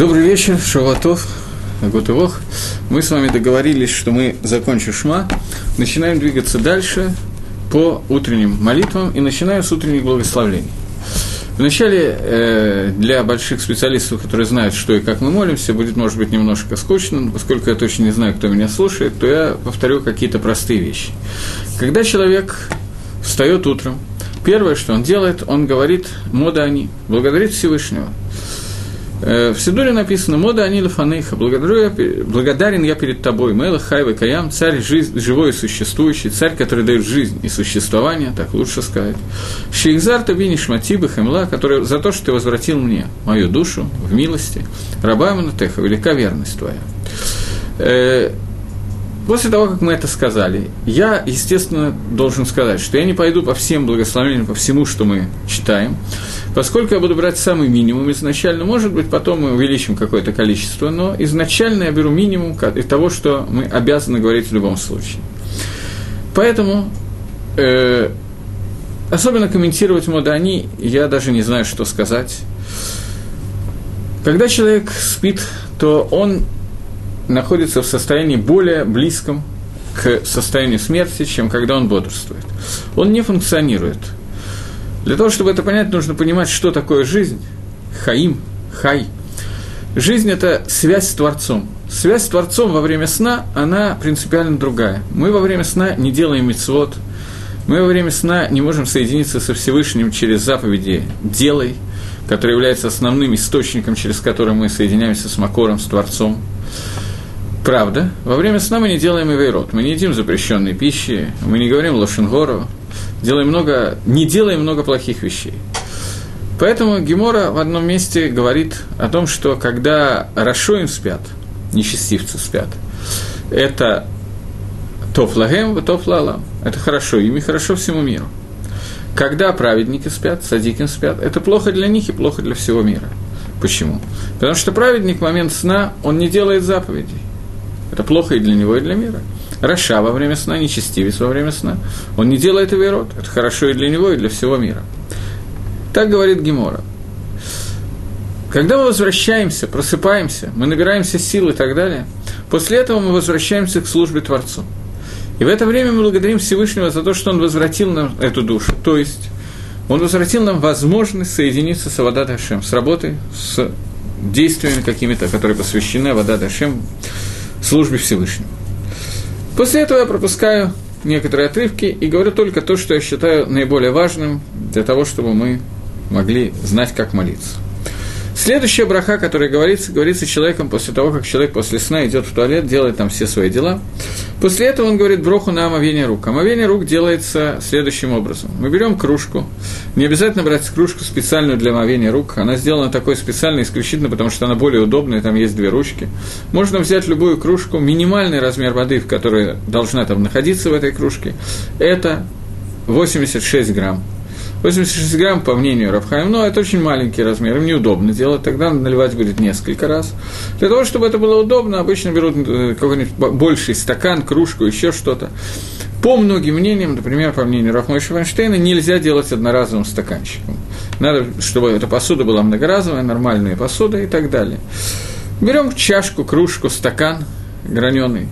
Добрый вечер, Шаватов, Гутывох. Мы с вами договорились, что мы, закончим Шма, начинаем двигаться дальше по утренним молитвам и начинаем с утренних благословлений. Вначале э, для больших специалистов, которые знают, что и как мы молимся, будет, может быть, немножко скучно, но поскольку я точно не знаю, кто меня слушает, то я повторю какие-то простые вещи. Когда человек встает утром, первое, что он делает, он говорит «мода они», благодарит Всевышнего – в Сидуре написано «Мода Анила Фанейха, благодарен я перед тобой, Мэла Хайва Каям, царь жизнь, живой и существующий, царь, который дает жизнь и существование, так лучше сказать. Шейхзар Таби Нишматиба Хемла, который за то, что ты возвратил мне мою душу в милости, раба Теха, велика верность твоя». После того, как мы это сказали, я, естественно, должен сказать, что я не пойду по всем благословениям, по всему, что мы читаем, Поскольку я буду брать самый минимум изначально, может быть, потом мы увеличим какое-то количество, но изначально я беру минимум того, что мы обязаны говорить в любом случае. Поэтому э, особенно комментировать модани я даже не знаю, что сказать. Когда человек спит, то он находится в состоянии более близком к состоянию смерти, чем когда он бодрствует. Он не функционирует – для того, чтобы это понять, нужно понимать, что такое жизнь. Хаим, хай. Жизнь – это связь с Творцом. Связь с Творцом во время сна, она принципиально другая. Мы во время сна не делаем мицвод, мы во время сна не можем соединиться со Всевышним через заповеди «делай», который является основным источником, через который мы соединяемся с Макором, с Творцом. Правда, во время сна мы не делаем ивейрот, мы не едим запрещенной пищи, мы не говорим лошенгору, делаем много, не делаем много плохих вещей. Поэтому Гемора в одном месте говорит о том, что когда Рашоим спят, нечестивцы спят, это тоф лагем, тоф лалам. Это хорошо им и хорошо всему миру. Когда праведники спят, садикин спят, это плохо для них и плохо для всего мира. Почему? Потому что праведник в момент сна, он не делает заповедей. Это плохо и для него, и для мира. Раша во время сна, нечестивец во время сна. Он не делает его Это хорошо и для него, и для всего мира. Так говорит Гемора. Когда мы возвращаемся, просыпаемся, мы набираемся сил и так далее, после этого мы возвращаемся к службе Творцу. И в это время мы благодарим Всевышнего за то, что Он возвратил нам эту душу. То есть, Он возвратил нам возможность соединиться с Авадат Хашем, с работой, с действиями какими-то, которые посвящены Авадат Хашем, службе Всевышнего. После этого я пропускаю некоторые отрывки и говорю только то, что я считаю наиболее важным для того, чтобы мы могли знать, как молиться. Следующая браха, которая говорится, говорится человеком после того, как человек после сна идет в туалет, делает там все свои дела. После этого он говорит броху на омовение рук. Омовение рук делается следующим образом. Мы берем кружку, не обязательно брать кружку специальную для омовения рук, она сделана такой специально исключительно, потому что она более удобная, там есть две ручки. Можно взять любую кружку, минимальный размер воды, в которой должна там находиться в этой кружке, это 86 грамм. 86 грамм, по мнению Рабхайм, но это очень маленький размер, им неудобно делать, тогда наливать будет несколько раз. Для того, чтобы это было удобно, обычно берут э, какой-нибудь больший стакан, кружку, еще что-то. По многим мнениям, например, по мнению Рахмой Шванштейна, нельзя делать одноразовым стаканчиком. Надо, чтобы эта посуда была многоразовая, нормальная посуда и так далее. Берем чашку, кружку, стакан граненый,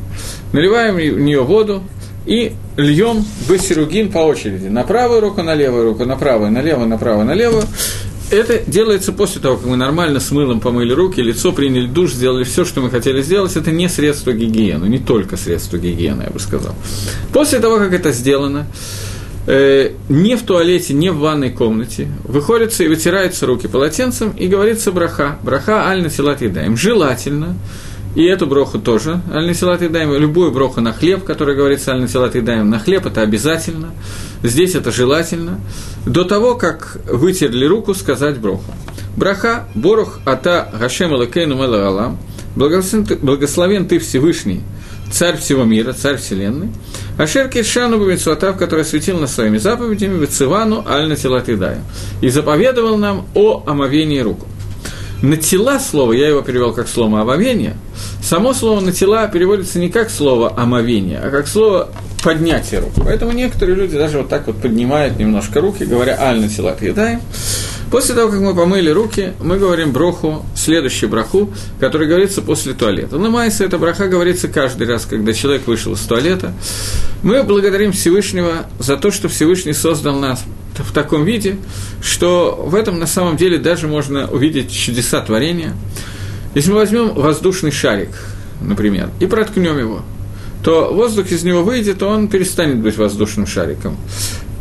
наливаем в нее воду, и льем бесеругин по очереди. На правую руку, на левую руку, на правую, на левую, на правую, на левую. Это делается после того, как мы нормально с мылом помыли руки, лицо приняли душ, сделали все, что мы хотели сделать. Это не средство гигиены, не только средство гигиены, я бы сказал. После того, как это сделано, э, не в туалете, не в ванной комнате, выходится и вытираются руки полотенцем, и говорится браха. Браха аль насилат едаем. Желательно, и эту броху тоже, аль-насилат едаем, любую броху на хлеб, которая говорится аль-насилат едаем, на хлеб это обязательно, здесь это желательно, до того, как вытерли руку, сказать броху. Браха, борух, ата, гашем элакейну мэлагалам, благословен ты Всевышний, царь всего мира, царь вселенной, Ашер Кишану Бамитсуатав, который осветил нас своими заповедями, Вецивану Аль Натилат и заповедовал нам о омовении руку. На тела слово, я его перевел как слово омовение, само слово на тела переводится не как слово омовение, а как слово поднятие рук. Поэтому некоторые люди даже вот так вот поднимают немножко руки, говоря «аль на тела отъедаем». После того, как мы помыли руки, мы говорим броху, следующую браху, которая говорится после туалета. На Майсе эта браха говорится каждый раз, когда человек вышел из туалета. Мы благодарим Всевышнего за то, что Всевышний создал нас в таком виде, что в этом на самом деле даже можно увидеть чудеса творения. Если мы возьмем воздушный шарик, например, и проткнем его, то воздух из него выйдет, он перестанет быть воздушным шариком.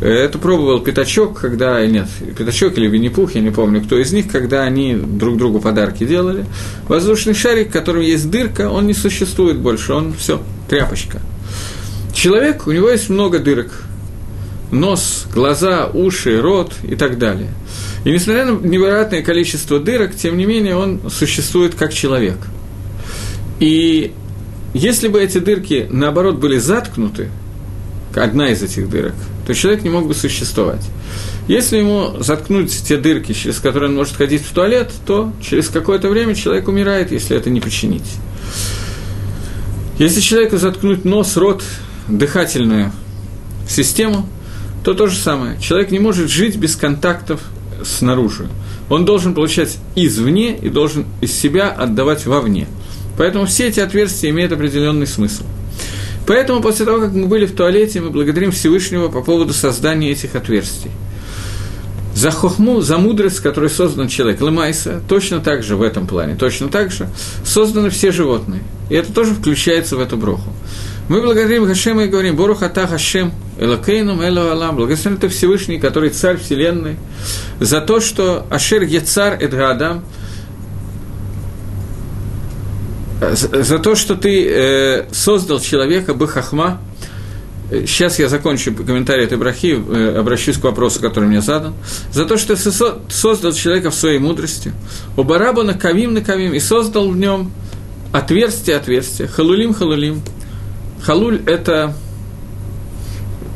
Это пробовал Пятачок, когда... Нет, Пятачок или Винни-Пух, я не помню, кто из них, когда они друг другу подарки делали. Воздушный шарик, в котором есть дырка, он не существует больше, он все тряпочка. Человек, у него есть много дырок. Нос, глаза, уши, рот и так далее. И несмотря на невероятное количество дырок, тем не менее он существует как человек. И если бы эти дырки, наоборот, были заткнуты, одна из этих дырок, то человек не мог бы существовать. Если ему заткнуть те дырки, через которые он может ходить в туалет, то через какое-то время человек умирает, если это не починить. Если человеку заткнуть нос, рот, дыхательную систему, то то же самое. Человек не может жить без контактов снаружи. Он должен получать извне и должен из себя отдавать вовне. Поэтому все эти отверстия имеют определенный смысл – Поэтому после того, как мы были в туалете, мы благодарим Всевышнего по поводу создания этих отверстий. За хохму, за мудрость, которой создан человек, Лемайса, точно так же в этом плане, точно так же созданы все животные. И это тоже включается в эту броху. Мы благодарим Хашема и говорим, Борух Ата Хашем, Элокейнум, Эло Алам, благословен ты Всевышний, который царь Вселенной, за то, что Ашер Ецар Эдгаадам – за, то, что ты э, создал человека Бахахма, сейчас я закончу комментарий этой брахи, э, обращусь к вопросу, который мне задан, за то, что создал человека в своей мудрости, у бараба на кавим на кавим, и создал в нем отверстие, отверстие, халулим, халулим. Халуль – это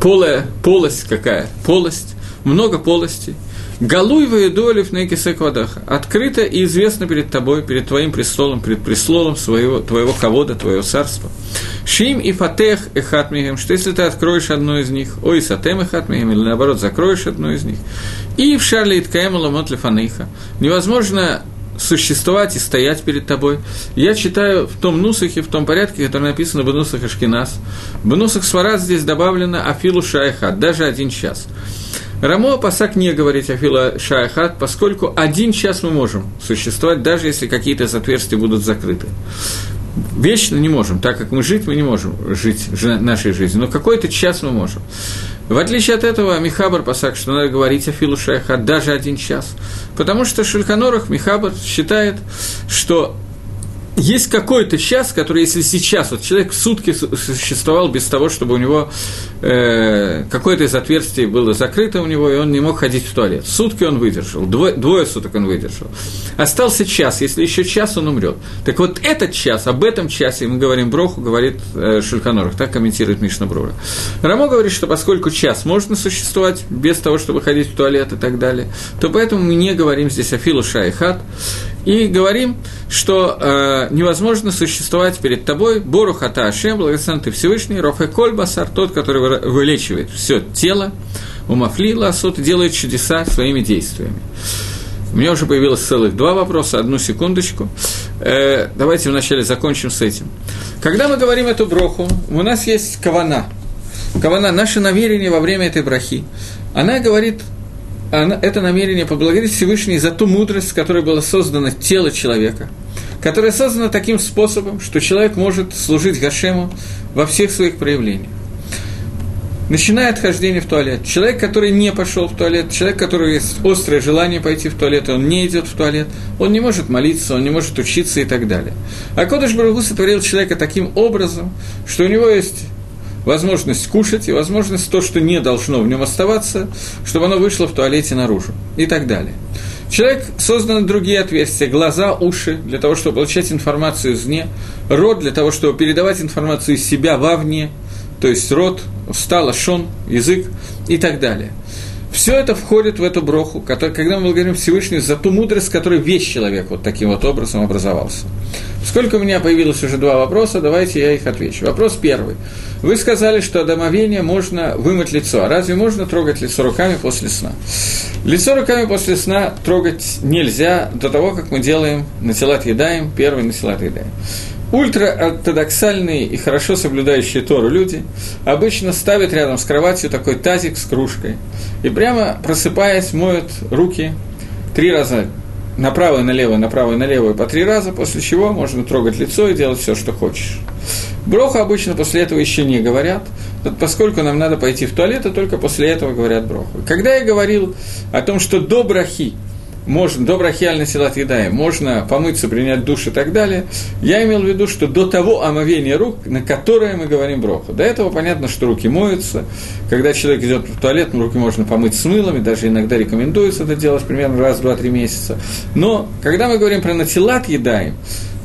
полая, полость какая, полость, много полостей – Галуй воедолев на квадаха. Открыто и известно перед тобой, перед твоим престолом, перед престолом своего, твоего ковода, твоего царства. Шим и фатех и хатмигем, что если ты откроешь одну из них, ой, сатем и хатмигем, или наоборот, закроешь одну из них, и в шарли иткаем ламот лефаныха, невозможно существовать и стоять перед тобой. Я читаю в том нусахе, в том порядке, который написано в Нусах Ашкинас. В Нусах Сварат здесь добавлено Афилу Шайхат, даже один час. Рамо Пасак не говорит о фила шаяхат, поскольку один час мы можем существовать, даже если какие-то из отверстий будут закрыты. Вечно не можем, так как мы жить, мы не можем жить нашей жизнью, но какой-то час мы можем. В отличие от этого, Михабар Пасак, что надо говорить о Филу Шайхат даже один час. Потому что Шульханорах Михабар считает, что есть какой-то час, который, если сейчас, вот человек сутки существовал без того, чтобы у него э, какое-то из отверстий было закрыто у него, и он не мог ходить в туалет. Сутки он выдержал, двое, двое суток он выдержал. Остался час, если еще час, он умрет. Так вот этот час, об этом часе, мы говорим Броху, говорит э, Шульханорах, так комментирует Мишна Брура. Рамо говорит, что поскольку час можно существовать без того, чтобы ходить в туалет и так далее, то поэтому мы не говорим здесь о Филу Шайхат, и говорим, что э, невозможно существовать перед тобой Бору Хата Ашем, благословен ты Всевышний, Рохе Кольбасар, тот, который вылечивает все тело, Умафли Ласот делает чудеса своими действиями. У меня уже появилось целых два вопроса, одну секундочку. Э, давайте вначале закончим с этим. Когда мы говорим эту броху, у нас есть кавана. Кавана, наше намерение во время этой брахи. Она говорит это намерение поблагодарить Всевышний за ту мудрость, с которой было создано тело человека, которое создано таким способом, что человек может служить Гашему во всех своих проявлениях. Начиная от хождения в туалет. Человек, который не пошел в туалет, человек, который есть острое желание пойти в туалет, он не идет в туалет, он не может молиться, он не может учиться и так далее. А Кодыш Барагу сотворил человека таким образом, что у него есть возможность кушать и возможность то, что не должно в нем оставаться, чтобы оно вышло в туалете наружу и так далее. Человек созданы другие отверстия, глаза, уши, для того, чтобы получать информацию извне, рот для того, чтобы передавать информацию из себя вовне, то есть рот, стало шон, язык и так далее. Все это входит в эту броху, который, когда мы благодарим Всевышнего за ту мудрость, которой весь человек вот таким вот образом образовался. Сколько у меня появилось уже два вопроса, давайте я их отвечу. Вопрос первый. Вы сказали, что до омовения можно вымыть лицо. А разве можно трогать лицо руками после сна? Лицо руками после сна трогать нельзя до того, как мы делаем натилат едаем, первый натилат едаем. Ультраортодоксальные и хорошо соблюдающие Тору люди обычно ставят рядом с кроватью такой тазик с кружкой и прямо просыпаясь моют руки три раза направо и налево, направо и налево и по три раза, после чего можно трогать лицо и делать все, что хочешь. Броху обычно после этого еще не говорят, поскольку нам надо пойти в туалет, и только после этого говорят броху. Когда я говорил о том, что до брахи можно, до брахиальной силат едай, можно помыться, принять душ и так далее, я имел в виду, что до того омовения рук, на которое мы говорим броху. До этого понятно, что руки моются. Когда человек идет в туалет, руки можно помыть с мылом, и даже иногда рекомендуется это делать примерно раз, два, три месяца. Но когда мы говорим про натилат едаем,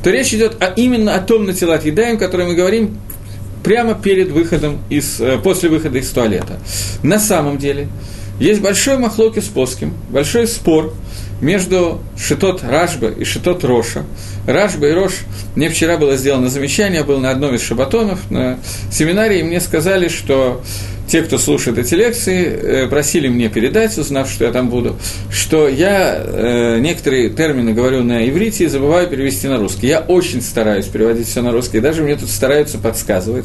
то речь идет о, именно о том натилат едаем, который мы говорим прямо перед выходом из, э, после выхода из туалета. На самом деле, есть большой махлоки с плоским, большой спор – между Шитот Рашба и Шитот Роша. Рашба и Рош, мне вчера было сделано замечание, я был на одном из шабатонов на семинаре, и мне сказали, что те, кто слушает эти лекции, э, просили мне передать, узнав, что я там буду, что я э, некоторые термины говорю на иврите и забываю перевести на русский. Я очень стараюсь переводить все на русский, даже мне тут стараются подсказывать.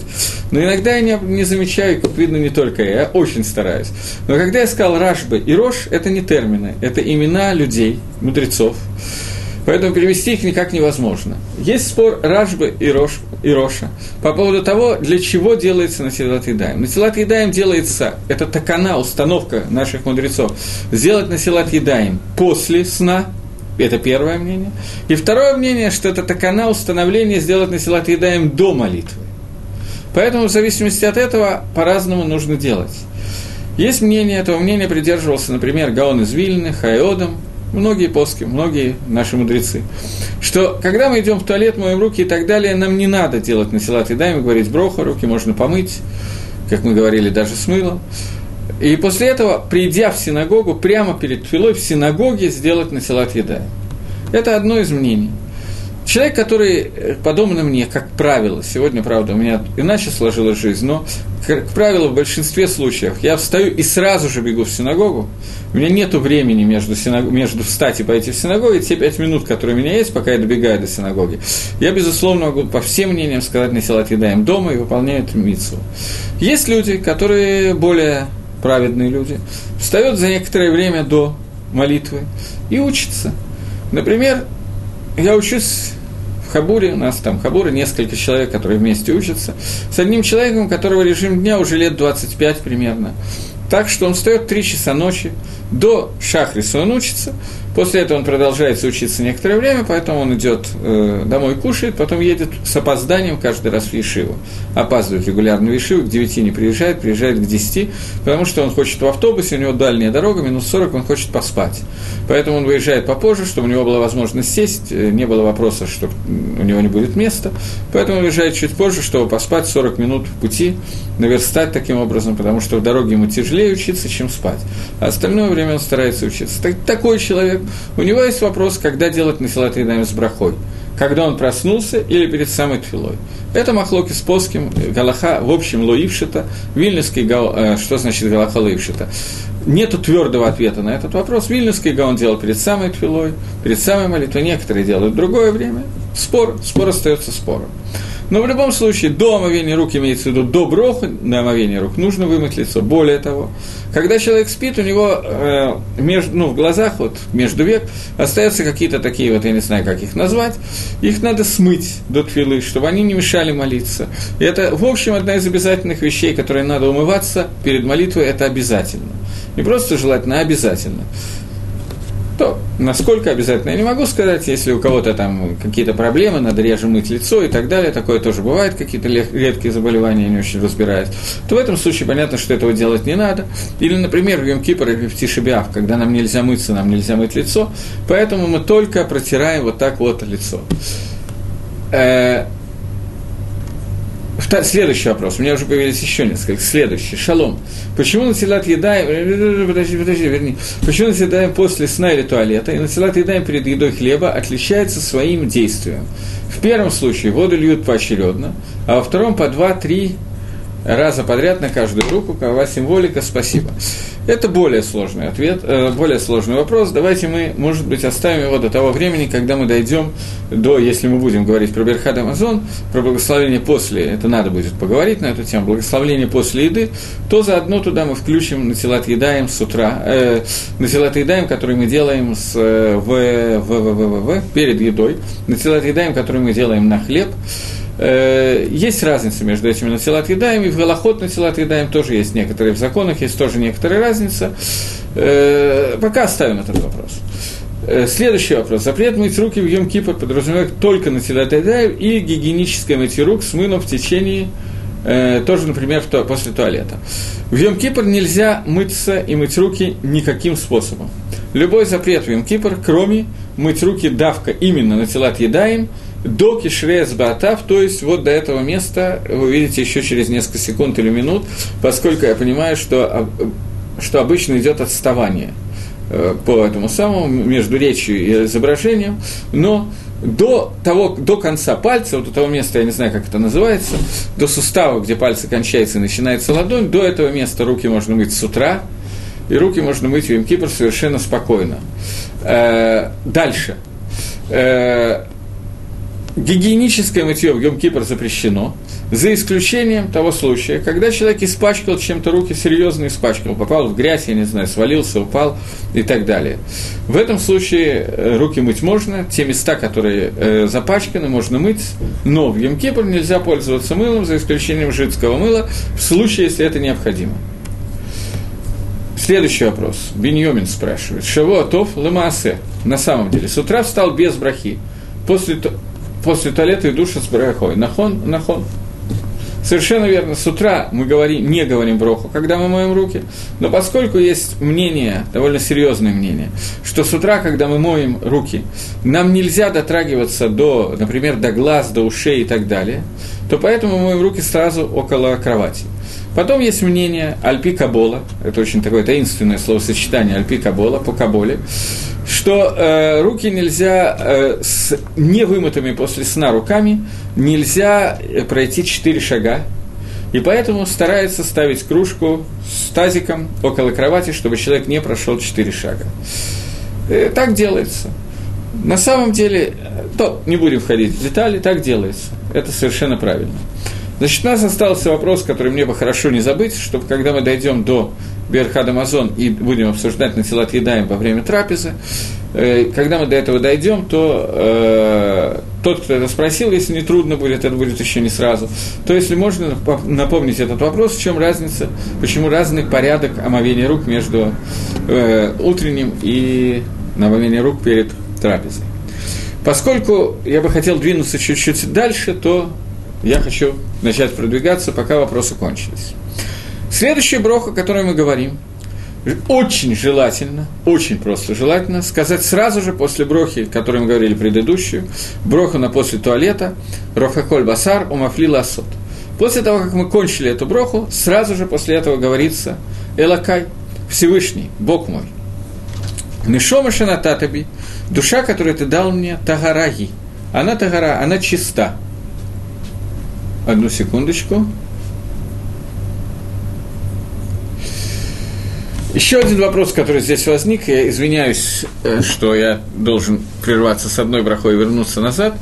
Но иногда я не, не замечаю, как видно, не только я, я очень стараюсь. Но когда я сказал Рашбы и Рош, это не термины, это имена людей, мудрецов. Поэтому перевести их никак невозможно. Есть спор Рашбы и, Рош, и Роша по поводу того, для чего делается Насилат Едаем. Насилат Едаем делается, это такана, установка наших мудрецов, сделать Насилат Едаем после сна, это первое мнение. И второе мнение, что это такана установление сделать Насилат Едаем до молитвы. Поэтому в зависимости от этого по-разному нужно делать. Есть мнение, этого мнения придерживался, например, Гаон из Вильны, Хайодом, многие поски, многие наши мудрецы, что когда мы идем в туалет, моем руки и так далее, нам не надо делать насилат и даем, говорить броха, руки можно помыть, как мы говорили, даже с мылом. И после этого, придя в синагогу, прямо перед твилой в синагоге сделать насилат едаем. Это одно из мнений. Человек, который, э, подобно мне, как правило, сегодня, правда, у меня иначе сложилась жизнь, но, как правило, в большинстве случаев я встаю и сразу же бегу в синагогу, у меня нет времени между, синаг... между встать и пойти в синагогу, и те пять минут, которые у меня есть, пока я добегаю до синагоги, я, безусловно, могу по всем мнениям сказать на Силат Едаем дома и выполняют митцву. Есть люди, которые более праведные люди, встают за некоторое время до молитвы и учатся. Например, я учусь в Хабуре, у нас там Хабура, несколько человек, которые вместе учатся, с одним человеком, у которого режим дня уже лет 25 примерно. Так что он встает 3 часа ночи, до Шахриса он учится, После этого он продолжает учиться некоторое время, поэтому он идет э, домой кушает, потом едет с опозданием каждый раз в Ешиву. Опаздывает регулярно в Ешиву, к 9 не приезжает, приезжает к 10, потому что он хочет в автобусе, у него дальняя дорога, минус 40, он хочет поспать. Поэтому он выезжает попозже, чтобы у него была возможность сесть, э, не было вопроса, что у него не будет места. Поэтому он выезжает чуть позже, чтобы поспать 40 минут в пути, наверстать таким образом, потому что в дороге ему тяжелее учиться, чем спать. А остальное время он старается учиться. Так, такой человек у него есть вопрос, когда делать насилат едами с брахой. Когда он проснулся или перед самой тфилой. Это махлоки с плоским, галаха, в общем, лоившита, вильнюсский гал, э, что значит галаха лоившита? Нету твердого ответа на этот вопрос. Вильнюсский гаон делал перед самой тфилой, перед самой молитвой, некоторые делают в другое время. Спор, спор остается спором. Но в любом случае, до омовения рук, имеется в виду до броха, на омовение рук, нужно вымыть лицо. Более того, когда человек спит, у него э, между, ну, в глазах, вот между век, остаются какие-то такие, вот я не знаю, как их назвать, их надо смыть до твилы, чтобы они не мешали молиться. И это, в общем, одна из обязательных вещей, которые надо умываться перед молитвой, это обязательно. Не просто желательно, а обязательно то насколько обязательно, я не могу сказать, если у кого-то там какие-то проблемы, надо реже мыть лицо и так далее, такое тоже бывает, какие-то редкие заболевания, не очень разбираюсь, то в этом случае понятно, что этого делать не надо. Или, например, в Йом-Кипр или в Тишебиав, когда нам нельзя мыться, нам нельзя мыть лицо, поэтому мы только протираем вот так вот лицо. Э, Следующий вопрос. У меня уже появились еще несколько. Следующий. Шалом. Почему насилат едаем... Подожди, подожди, верни. Почему насилаем после сна или туалета и насилат едаем перед едой хлеба отличается своим действием? В первом случае воду льют поочередно, а во втором по два-три раза подряд на каждую руку, какова символика, спасибо. Это более сложный ответ, э, более сложный вопрос. Давайте мы, может быть, оставим его до того времени, когда мы дойдем до, если мы будем говорить про Берхад Амазон, про благословение после, это надо будет поговорить на эту тему, благословение после еды, то заодно туда мы включим Насилат Едаем с утра, э, Насилат Едаем, который мы делаем с, э, в, в, в, в, в, в, перед едой, Насилат Едаем, который мы делаем на хлеб, Э, есть разница между этими насилат и в Галахот насилат тоже есть некоторые, в законах есть тоже некоторая разница. Э, пока оставим этот вопрос. Э, следующий вопрос. Запрет мыть руки в Йом Кипр подразумевает только на едаем и гигиеническое мытье рук с мылом в течение тоже, например, после туалета. В Йом Кипр нельзя мыться и мыть руки никаким способом. Любой запрет в Йом Кипр, кроме мыть руки давка именно на телат до кишрес батав, то есть вот до этого места вы увидите еще через несколько секунд или минут, поскольку я понимаю, что, что обычно идет отставание э, по этому самому, между речью и изображением, но до, того, до конца пальца, вот у того места, я не знаю, как это называется, до сустава, где пальцы кончается и начинается ладонь, до этого места руки можно мыть с утра, и руки можно мыть в Йом совершенно спокойно. Э, дальше. Гигиеническое мытье в Йом-Кипр запрещено, за исключением того случая, когда человек испачкал чем-то руки, серьезно испачкал, попал в грязь, я не знаю, свалился, упал и так далее. В этом случае э, руки мыть можно, те места, которые э, запачканы, можно мыть, но в Йом-Кипр нельзя пользоваться мылом, за исключением жидкого мыла, в случае, если это необходимо. Следующий вопрос. Беньомин спрашивает. Шаво Атов Лемаасе. На самом деле, с утра встал без брахи. После после туалета и душа с брахой. Нахон, нахон. Совершенно верно, с утра мы говорим, не говорим броху, когда мы моем руки, но поскольку есть мнение, довольно серьезное мнение, что с утра, когда мы моем руки, нам нельзя дотрагиваться до, например, до глаз, до ушей и так далее, то поэтому мы моем руки сразу около кровати. Потом есть мнение Альпи Кабола, это очень такое таинственное словосочетание Альпи Кабола, по Каболе, что э, руки нельзя э, с невымытыми после сна руками нельзя э, пройти четыре шага, и поэтому старается ставить кружку с тазиком около кровати, чтобы человек не прошел четыре шага. Э, так делается. На самом деле, э, то не будем входить в детали, так делается. Это совершенно правильно. Значит, у нас остался вопрос, который мне бы хорошо не забыть, чтобы когда мы дойдем до Берхад Амазон и будем обсуждать на Тилат Едаем во время трапезы, э, когда мы до этого дойдем, то э, тот, кто это спросил, если не трудно будет, это будет еще не сразу, то если можно напомнить этот вопрос, в чем разница, почему разный порядок омовения рук между э, утренним и омовением рук перед трапезой. Поскольку я бы хотел двинуться чуть-чуть дальше, то я хочу начать продвигаться, пока вопросы кончились. Следующая броха, о которой мы говорим, очень желательно, очень просто желательно сказать сразу же после брохи, о которой мы говорили предыдущую, броху на после туалета, рофаколь басар, умафли ласот. После того, как мы кончили эту броху, сразу же после этого говорится Элакай, Всевышний, Бог мой. Нишома шанататаби, душа, которую ты дал мне, тагараги. Она тагара, она чиста. Одну секундочку. Еще один вопрос, который здесь возник, я извиняюсь, э, что я должен прерваться с одной брахой и вернуться назад.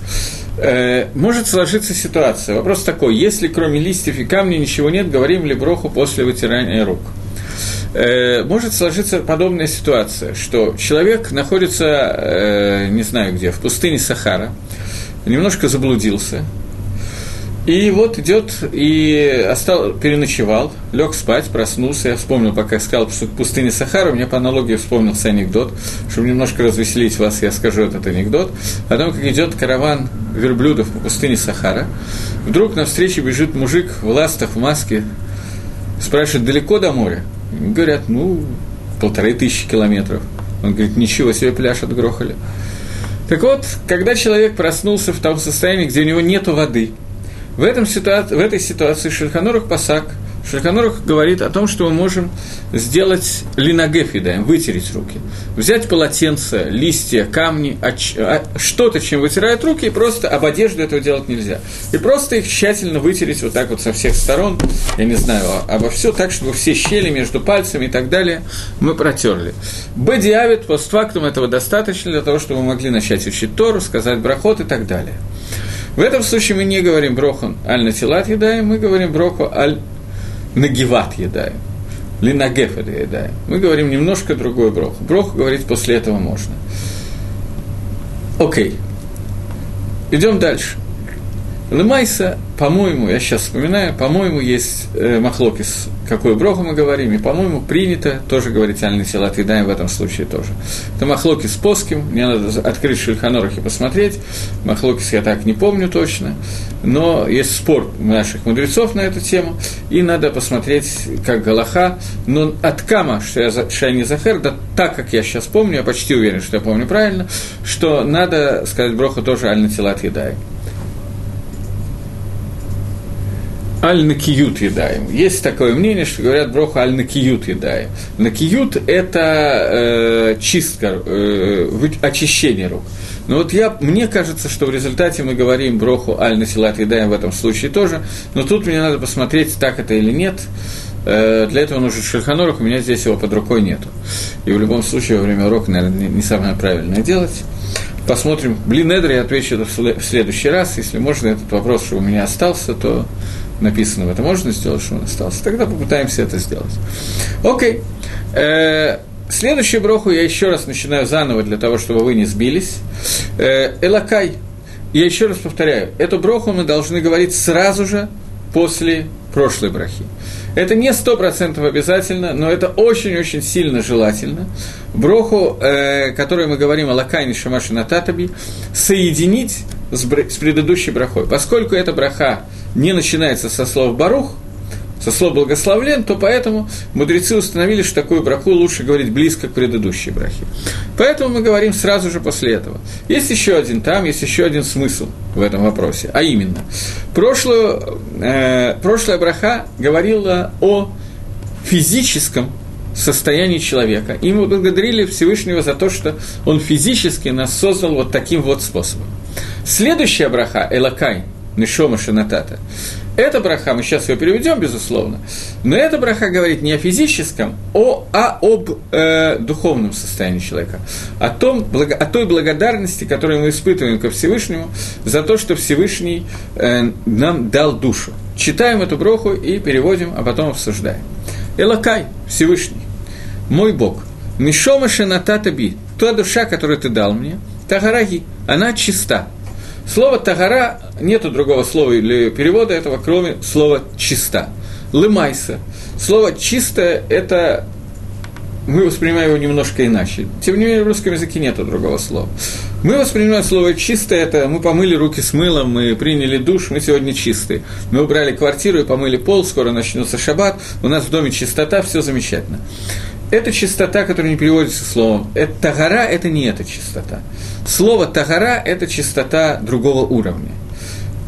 Э, может сложиться ситуация. Вопрос такой, если кроме листьев и камней ничего нет, говорим ли броху после вытирания рук? Э, может сложиться подобная ситуация, что человек находится, не знаю где, в пустыне Сахара, немножко заблудился, и вот идет и остал, переночевал, лег спать, проснулся. Я вспомнил, пока сказал пустыне Сахара, меня по аналогии вспомнился анекдот. Чтобы немножко развеселить вас, я скажу этот анекдот. О том, как идет караван верблюдов по пустыне Сахара. Вдруг навстречу бежит мужик в ластах, в маске, спрашивает, далеко до моря? Говорят, ну, полторы тысячи километров. Он говорит, ничего себе пляж отгрохали. Так вот, когда человек проснулся в том состоянии, где у него нет воды – В, этом ситуации, в этой ситуации Шельханорух Пасак – Шульханорух говорит о том, что мы можем сделать линогеф едаем, вытереть руки. Взять полотенце, листья, камни, а, что-то, чем вытирают руки, и просто об одежду этого делать нельзя. И просто их тщательно вытереть вот так вот со всех сторон, я не знаю, а, обо все так, чтобы все щели между пальцами и так далее мы протерли. Бедиавит, постфактум этого достаточно для того, чтобы мы могли начать учить Тору, сказать брахот и так далее. В этом случае мы не говорим брохун аль-натилат едаем, мы говорим броху аль нагиват едаем, линагеф это едаем. Мы говорим немножко другой брох. Брох говорить после этого можно. Окей. Идем дальше. Лемайса, по-моему, я сейчас вспоминаю, по-моему, есть э, махлокис, какую броху мы говорим, и, по-моему, принято тоже говорить альный силат и даем в этом случае тоже. Это махлокис поским, мне надо открыть шульханорах и посмотреть, махлокис я так не помню точно, но есть спор наших мудрецов на эту тему, и надо посмотреть, как Галаха, но от Кама, что я Шайни Захер, да так, как я сейчас помню, я почти уверен, что я помню правильно, что надо сказать броху тоже альный силат едаем. Аль-накиют едаем. Есть такое мнение, что говорят броху аль-накиют едаем. Накиют – это э, чистка, э, очищение рук. Но вот я, мне кажется, что в результате мы говорим броху аль-насилат едаем в этом случае тоже, но тут мне надо посмотреть, так это или нет. Э, для этого нужен шельханорух, у меня здесь его под рукой нету. И в любом случае во время урока, наверное, не самое правильное делать. Посмотрим. Блин, Эдри, я отвечу в следующий раз. Если можно, этот вопрос, что у меня остался, то написанного, это можно сделать, что он остался, тогда попытаемся это сделать. Окей. Э, следующую броху я еще раз начинаю заново для того, чтобы вы не сбились. Э, Элакай. Я еще раз повторяю, эту броху мы должны говорить сразу же после прошлой брахи. Это не сто процентов обязательно, но это очень-очень сильно желательно. Броху, э, которую мы говорим о Лакайне Шамаши Нататаби, соединить с, бр- с предыдущей брахой. Поскольку эта браха не начинается со слов «барух», со слов «благословлен», то поэтому мудрецы установили, что такую браху лучше говорить близко к предыдущей брахе. Поэтому мы говорим сразу же после этого. Есть еще один там, есть еще один смысл в этом вопросе, а именно, прошлую, э, прошлая браха говорила о физическом состоянии человека. И мы благодарили Всевышнего за то, что он физически нас создал вот таким вот способом. Следующая браха, Элакай, Нишома Шинатата. Эта браха, мы сейчас ее переведем, безусловно, но эта браха говорит не о физическом, о, а об э, духовном состоянии человека, о, том, о той благодарности, которую мы испытываем ко Всевышнему за то, что Всевышний э, нам дал душу. Читаем эту броху и переводим, а потом обсуждаем. Элакай, Всевышний, мой Бог, Мишома Шинатата Би, та душа, которую ты дал мне, Тагараги, она чиста, Слово «тагара» нету другого слова или перевода этого, кроме слова «чиста». «Лымайса». Слово «чистое» – это мы воспринимаем его немножко иначе. Тем не менее, в русском языке нет другого слова. Мы воспринимаем слово «чистое» – это мы помыли руки с мылом, мы приняли душ, мы сегодня чистые. Мы убрали квартиру и помыли пол, скоро начнется шаббат, у нас в доме чистота, все замечательно. Это чистота, которая не переводится словом. Это тагара – это не эта чистота. Слово тагара – это чистота другого уровня.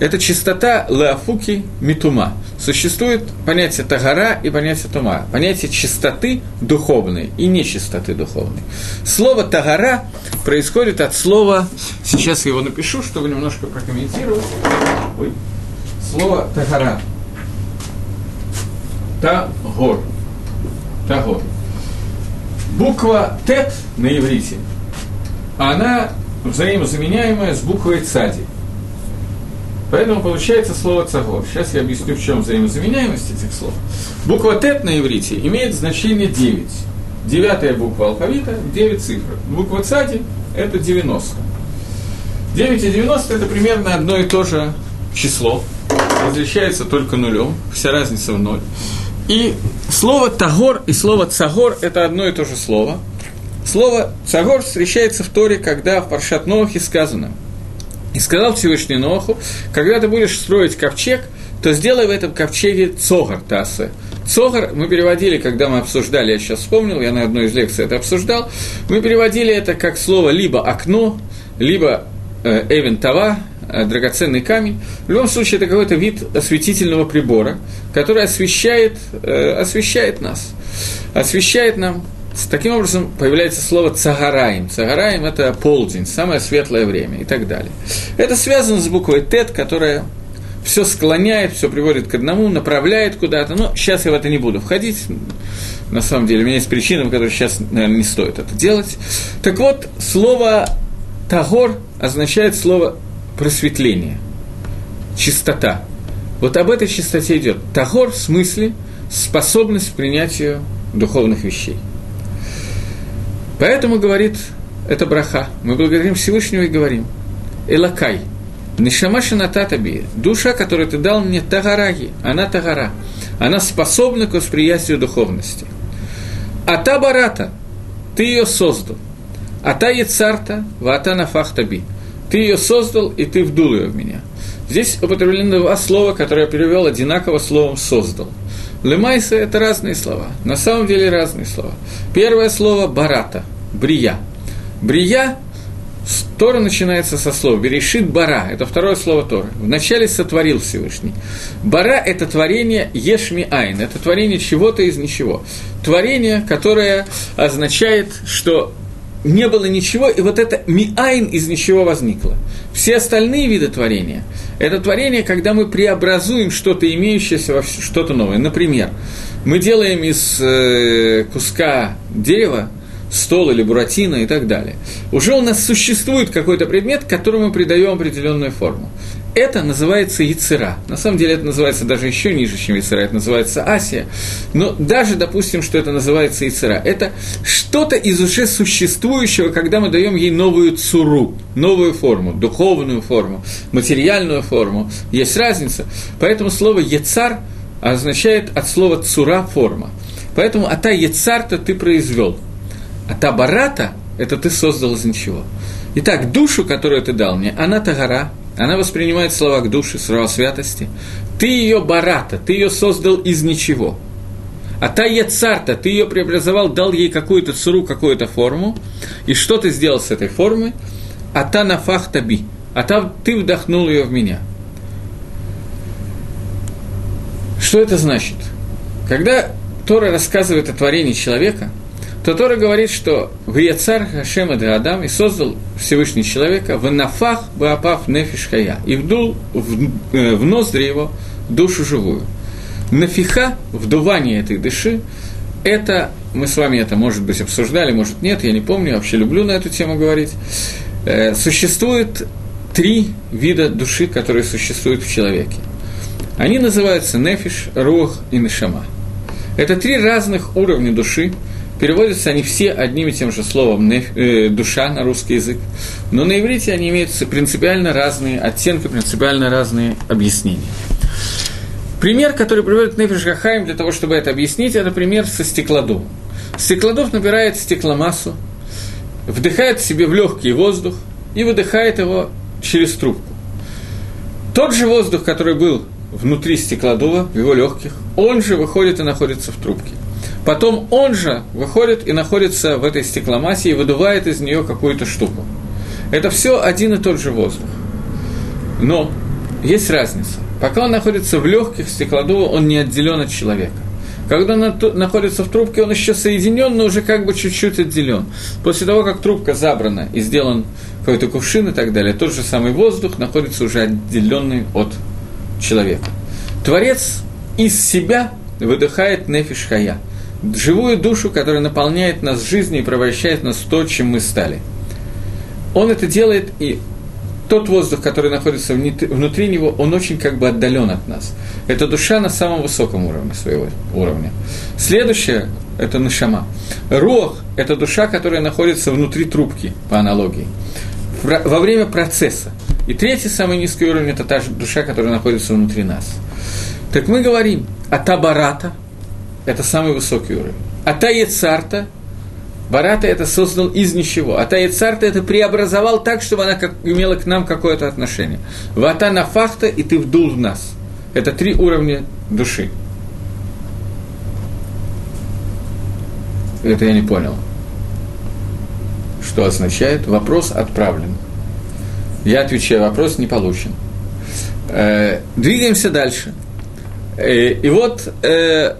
Это чистота леофуки митума. Существует понятие тагара и понятие тума. Понятие чистоты духовной и нечистоты духовной. Слово тагара происходит от слова, сейчас я его напишу, чтобы немножко прокомментировать. Ой. Слово тагара. Тагор. Тагор. Буква Тет на иврите, она взаимозаменяемая с буквой Цади. Поэтому получается слово цагор. Сейчас я объясню, в чем взаимозаменяемость этих слов. Буква Тет на иврите имеет значение 9. Девятая буква алфавита, 9 цифр. Буква Цади – это 90. 9 и 90 – это примерно одно и то же число. Различается только нулем, вся разница в ноль. И слово «тагор» и слово «цагор» – это одно и то же слово. Слово «цагор» встречается в Торе, когда в Паршат Ноахе сказано «И сказал Всевышний Ноаху, когда ты будешь строить ковчег, то сделай в этом ковчеге цогар тасы». Цогар мы переводили, когда мы обсуждали, я сейчас вспомнил, я на одной из лекций это обсуждал, мы переводили это как слово либо «окно», либо э, «эвен тава», э, драгоценный камень. В любом случае, это какой-то вид осветительного прибора, который освещает, э, освещает нас, освещает нам. Таким образом, появляется слово «цагараем». «Цагараем» – это полдень, самое светлое время и так далее. Это связано с буквой «тет», которая все склоняет, все приводит к одному, направляет куда-то. Но сейчас я в это не буду входить. На самом деле, у меня есть причины, по которой сейчас, наверное, не стоит это делать. Так вот, слово «тагор» означает слово «просветление», «чистота». Вот об этой чистоте идет. Тагор в смысле способность к принятию духовных вещей. Поэтому говорит это браха. Мы благодарим Всевышнего и говорим «Элакай» – Нишамаша нататаби, душа, которую ты дал мне, тагараги, она тагара, она способна к восприятию духовности. А та барата, ты ее создал. А та яцарта, вата нафахтаби, ты ее создал, и ты вдул ее в меня. Здесь употреблены два слова, которые я перевел одинаково словом «создал». Лемайса – это разные слова, на самом деле разные слова. Первое слово – барата, брия. Брия Тора начинается со слова «берешит бара», это второе слово Тора. Вначале сотворил Всевышний. Бара – это творение ешми айн, это творение чего-то из ничего. Творение, которое означает, что не было ничего, и вот это миайн из ничего возникло. Все остальные виды творения – это творение, когда мы преобразуем что-то имеющееся во что-то новое. Например, мы делаем из э, куска дерева – стол или буратино и так далее. Уже у нас существует какой-то предмет, которому мы придаем определенную форму. Это называется яцера. На самом деле это называется даже еще ниже, чем яцера, это называется асия. Но даже допустим, что это называется яцера. Это что-то из уже существующего, когда мы даем ей новую цуру, новую форму, духовную форму, материальную форму. Есть разница. Поэтому слово яцар означает от слова цура форма. Поэтому ата яцар-то ты произвел. А та барата – это ты создал из ничего. Итак, душу, которую ты дал мне, она тагара, она воспринимает слова к душе, слова святости. Ты ее барата, ты ее создал из ничего. А та яцарта, ты ее преобразовал, дал ей какую-то цуру, какую-то форму. И что ты сделал с этой формой? А та нафах таби. А та ты вдохнул ее в меня. Что это значит? Когда Тора рассказывает о творении человека – то Тора говорит, что в Яцар Хашем Адам и создал Всевышний человека в нафах баапав нефиш хая и вдул в, э, в ноздри его душу живую. Нафиха, вдувание этой души, это, мы с вами это, может быть, обсуждали, может, нет, я не помню, вообще люблю на эту тему говорить. Э, существует три вида души, которые существуют в человеке. Они называются нефиш, рух и нешама. Это три разных уровня души, Переводятся они все одним и тем же словом э, «душа» на русский язык, но на иврите они имеют принципиально разные оттенки, принципиально разные объяснения. Пример, который приводит Нефиш Гахаим для того, чтобы это объяснить, это пример со стеклодувом. Стеклодув набирает стекломассу, вдыхает в себе в легкий воздух и выдыхает его через трубку. Тот же воздух, который был внутри стеклодува, в его легких, он же выходит и находится в трубке. Потом он же выходит и находится в этой стекломассе и выдувает из нее какую-то штуку. Это все один и тот же воздух. Но есть разница. Пока он находится в легких стеклодува, он не отделен от человека. Когда он находится в трубке, он еще соединен, но уже как бы чуть-чуть отделен. После того, как трубка забрана и сделан какой-то кувшин и так далее, тот же самый воздух находится уже отделенный от человека. Творец из себя выдыхает нефиш хая – живую душу, которая наполняет нас жизнью и превращает нас в то, чем мы стали. Он это делает, и тот воздух, который находится внутри него, он очень как бы отдален от нас. Это душа на самом высоком уровне своего уровня. Следующее – это нашама. Рох – это душа, которая находится внутри трубки, по аналогии, во время процесса. И третий, самый низкий уровень – это та же душа, которая находится внутри нас. Так мы говорим о табарата – это самый высокий уровень. А Таецарта, Барата это создал из ничего. А Таецарта это преобразовал так, чтобы она как, имела к нам какое-то отношение. Вата на фахта, и ты вдул в нас. Это три уровня души. Это я не понял. Что означает? Вопрос отправлен. Я отвечаю, вопрос не получен. Э, двигаемся дальше. Э, и вот э,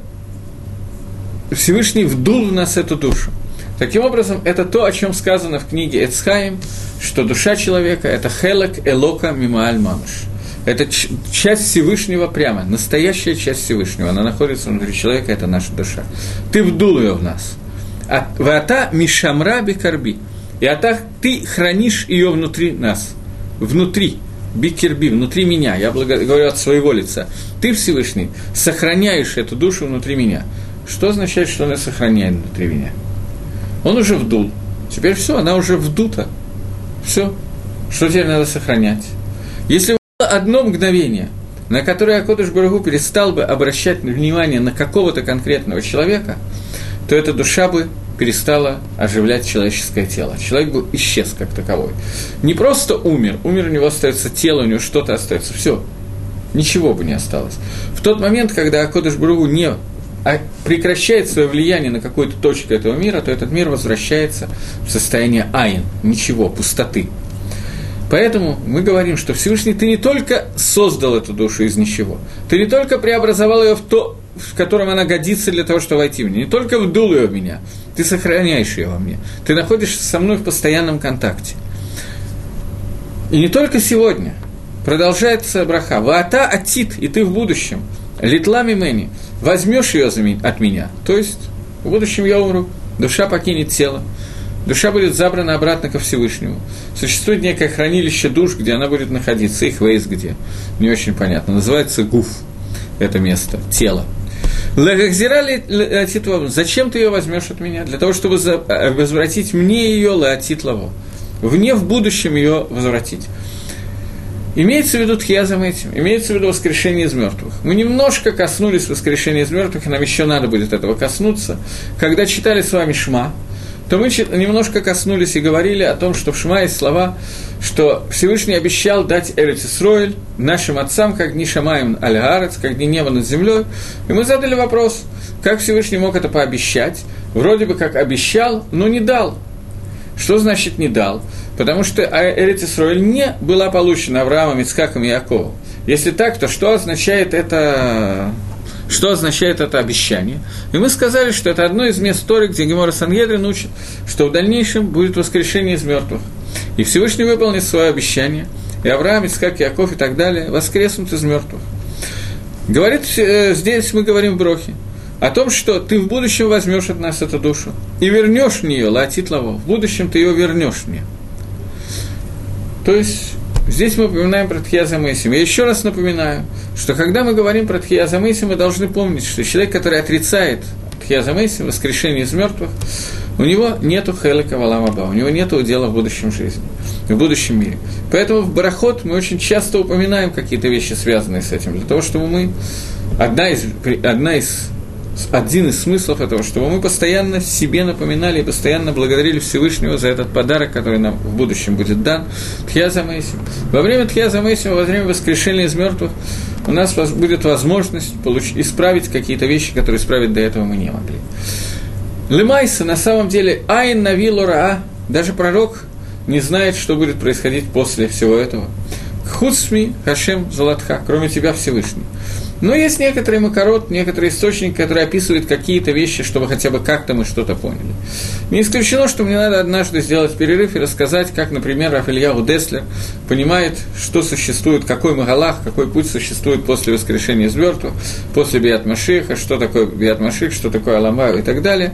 Всевышний вдул в нас эту душу. Таким образом, это то, о чем сказано в книге Эцхаим, что душа человека – это хелек элока мимааль мамыш. Это часть Всевышнего прямо, настоящая часть Всевышнего. Она находится внутри человека, это наша душа. Ты вдул ее в нас. А Вата мишамра бикарби. И а так ты хранишь ее внутри нас. Внутри. Бикерби, внутри меня. Я говорю от своего лица. Ты, Всевышний, сохраняешь эту душу внутри меня. Что означает, что она сохраняет внутри меня? Он уже вдул. Теперь все, она уже вдута. Все. Что теперь надо сохранять? Если было одно мгновение, на которое Акодыш Барагу перестал бы обращать внимание на какого-то конкретного человека, то эта душа бы перестала оживлять человеческое тело. Человек бы исчез как таковой. Не просто умер, умер, у него остается тело, у него что-то остается. Все. Ничего бы не осталось. В тот момент, когда Акодыш Барагу не прекращает свое влияние на какую-то точку этого мира, то этот мир возвращается в состояние айн, ничего, пустоты. Поэтому мы говорим, что Всевышний, ты не только создал эту душу из ничего, ты не только преобразовал ее в то, в котором она годится для того, чтобы войти в меня, не только вдул ее в меня, ты сохраняешь ее во мне, ты находишься со мной в постоянном контакте. И не только сегодня, продолжается браха, ваата атит, и ты в будущем, литлами мэни, возьмешь ее от меня, то есть в будущем я умру, душа покинет тело, душа будет забрана обратно ко Всевышнему. Существует некое хранилище душ, где она будет находиться, их вейс где, не очень понятно, называется гуф, это место, тело. Зачем ты ее возьмешь от меня? Для того, чтобы э, возвратить мне ее лаатит лаво. Вне в будущем ее возвратить. Имеется в виду тхиязом этим, имеется в виду воскрешение из мертвых. Мы немножко коснулись воскрешения из мертвых, и нам еще надо будет этого коснуться. Когда читали с вами Шма, то мы немножко коснулись и говорили о том, что в Шма есть слова, что Всевышний обещал дать Эрицисроэль нашим отцам, как дни Шамаем аль как дни неба над землей. И мы задали вопрос, как Всевышний мог это пообещать? Вроде бы как обещал, но не дал. Что значит не дал? Потому что Эрит Исроэль не была получена Авраамом, Ицхаком и Яковом. Если так, то что означает это что означает это обещание. И мы сказали, что это одно из мест Торы, где Гемора Сангедрин учит, что в дальнейшем будет воскрешение из мертвых. И Всевышний выполнит свое обещание, и Авраам, Ицхак, Яков и так далее воскреснут из мертвых. Говорит, э, здесь мы говорим в Брохе, о том, что ты в будущем возьмешь от нас эту душу и вернешь в нее, латит лаво, в будущем ты ее вернешь мне. То есть здесь мы упоминаем про Тхияза Мэйсим. Я еще раз напоминаю, что когда мы говорим про Тхияза Мэйсим, мы должны помнить, что человек, который отрицает Тхияза Мэйсим, воскрешение из мертвых, у него нету хелика валамаба, у него нету удела в будущем жизни, в будущем мире. Поэтому в Барахот мы очень часто упоминаем какие-то вещи, связанные с этим, для того, чтобы мы... Одна из, одна из один из смыслов этого, чтобы мы постоянно себе напоминали и постоянно благодарили Всевышнего за этот подарок, который нам в будущем будет дан, Тхьяза Мэйсим. Во время Тхьяза Мэйсима, во время воскрешения из мертвых, у нас будет возможность получить, исправить какие-то вещи, которые исправить до этого мы не могли. Лемайса, на самом деле, Айн Нави Лораа, даже пророк не знает, что будет происходить после всего этого. Хуцми Хашем Золотха, кроме тебя Всевышний. Но есть некоторые макарот, некоторые источники, которые описывают какие-то вещи, чтобы хотя бы как-то мы что-то поняли. Не исключено, что мне надо однажды сделать перерыв и рассказать, как, например, Рафильяу Деслер понимает, что существует, какой Магалах, какой путь существует после воскрешения из мертвых, после Биат Машиха, что такое Биат Маших, что такое Аламаю и так далее.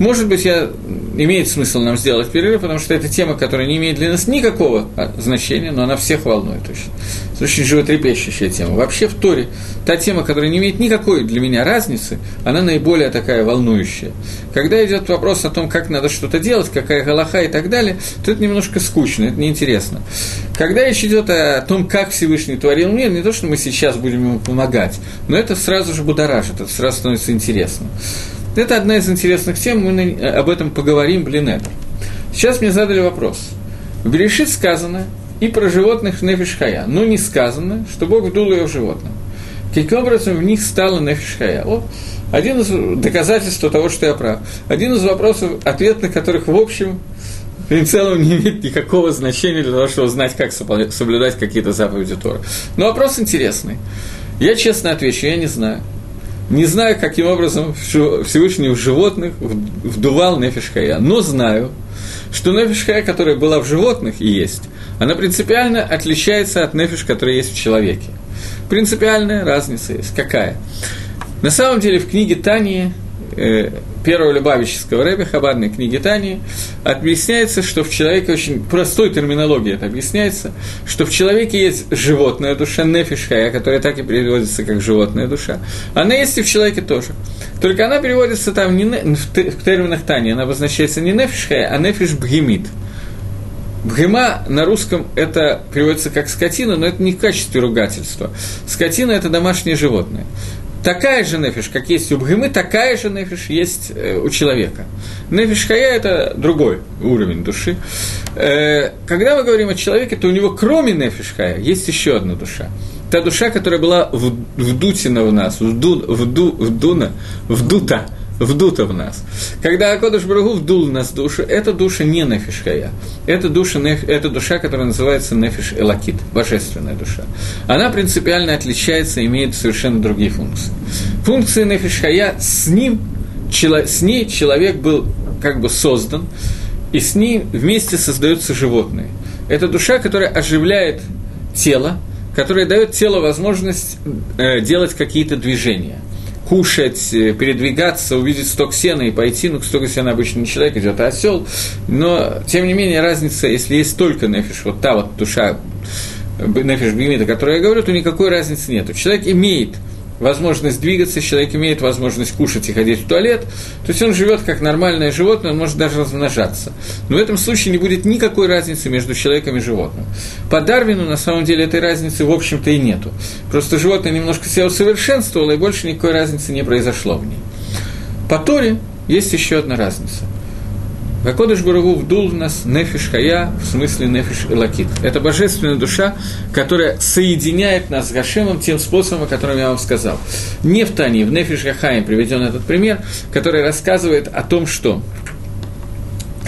Может быть, я, имеет смысл нам сделать перерыв, потому что это тема, которая не имеет для нас никакого а, значения, но она всех волнует очень. Это очень животрепещущая тема. Вообще в Торе та тема, которая не имеет никакой для меня разницы, она наиболее такая волнующая. Когда идет вопрос о том, как надо что-то делать, какая галаха и так далее, то это немножко скучно, это неинтересно. Когда речь идет о том, как Всевышний творил мир, не то, что мы сейчас будем ему помогать, но это сразу же будоражит, это сразу становится интересно. Это одна из интересных тем, мы об этом поговорим, блин, это. Сейчас мне задали вопрос. В Берешит сказано и про животных нефишхая, но не сказано, что Бог вдул ее в животном. Каким образом в них стала нефишхая? О, один из доказательств того, что я прав. Один из вопросов, ответ на которых, в общем, в целом не имеет никакого значения для того, чтобы знать, как соблюдать какие-то заповеди Тора. Но вопрос интересный. Я честно отвечу, я не знаю. Не знаю, каким образом Всевышний в животных вдувал нефишхая, но знаю, что нефишхая, которая была в животных и есть, она принципиально отличается от нефиш, которая есть в человеке. Принципиальная разница есть. Какая? На самом деле в книге Тани э, первого Любавического рэба, хабарной книги Тани, объясняется, что в человеке, очень простой терминологией это объясняется, что в человеке есть животная душа, нефишхая, которая так и переводится как животная душа. Она есть и в человеке тоже. Только она переводится там не в, терминах Тани, она обозначается не нефишхая, а нефиш бгемит. Бхема на русском это переводится как скотина, но это не в качестве ругательства. Скотина – это домашнее животное такая же нефиш, как есть у бхемы, такая же нефиш есть э, у человека. Нефиш хая – это другой уровень души. Э, когда мы говорим о человеке, то у него кроме нефиш хая есть еще одна душа. Та душа, которая была вдутина в нас, вду, вду, вдуна, вдута – вдуто в нас. Когда Акодыш Барагу вдул в нас душу, это душа не нефишхая. Это душа, это душа, которая называется нефиш элакит, божественная душа. Она принципиально отличается и имеет совершенно другие функции. Функции нефишхая с ним, с ней человек был как бы создан, и с ним вместе создаются животные. Это душа, которая оживляет тело, которая дает телу возможность э, делать какие-то движения – кушать, э, передвигаться, увидеть сток сена и пойти, ну, столько сена обычно не человек идет, а осел, но, тем не менее, разница, если есть только нефиш, вот та вот душа, э, нефиш Бемида, о которой я говорю, то никакой разницы нет. Человек имеет возможность двигаться, человек имеет возможность кушать и ходить в туалет, то есть он живет как нормальное животное, он может даже размножаться. Но в этом случае не будет никакой разницы между человеком и животным. По Дарвину, на самом деле, этой разницы, в общем-то, и нету. Просто животное немножко себя усовершенствовало, и больше никакой разницы не произошло в ней. По Торе есть еще одна разница – Вакодыш Барагу вдул в нас нефиш хая, в смысле нефиш элакит. Это божественная душа, которая соединяет нас с Гашемом тем способом, о котором я вам сказал. Не в Тане, в нефиш Гахаем приведен этот пример, который рассказывает о том, что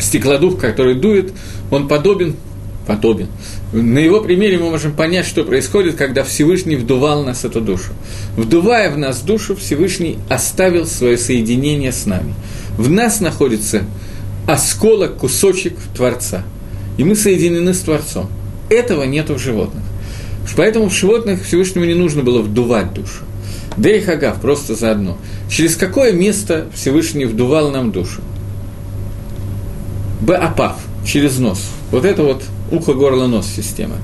стеклодух, который дует, он подобен подобен. На его примере мы можем понять, что происходит, когда Всевышний вдувал нас эту душу. Вдувая в нас душу, Всевышний оставил свое соединение с нами. В нас находится осколок, кусочек Творца. И мы соединены с Творцом. Этого нет в животных. Поэтому в животных Всевышнему не нужно было вдувать душу. Да и Хагав, просто заодно. Через какое место Всевышний вдувал нам душу? Баапав, через нос. Вот это вот ухо, горло, нос система.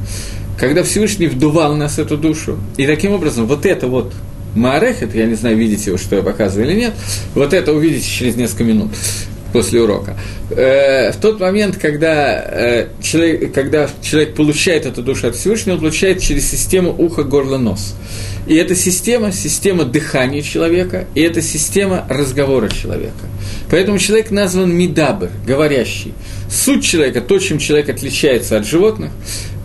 Когда Всевышний вдувал нас эту душу, и таким образом вот это вот Маарехет, я не знаю, видите вы, что я показываю или нет, вот это увидите через несколько минут после урока. Э, в тот момент, когда, э, человек, когда человек получает эту душу от Всевышнего, он получает через систему ухо, горло, нос. И эта система – система дыхания человека, и это система разговора человека. Поэтому человек назван Мидабр, говорящий. Суть человека, то, чем человек отличается от животных,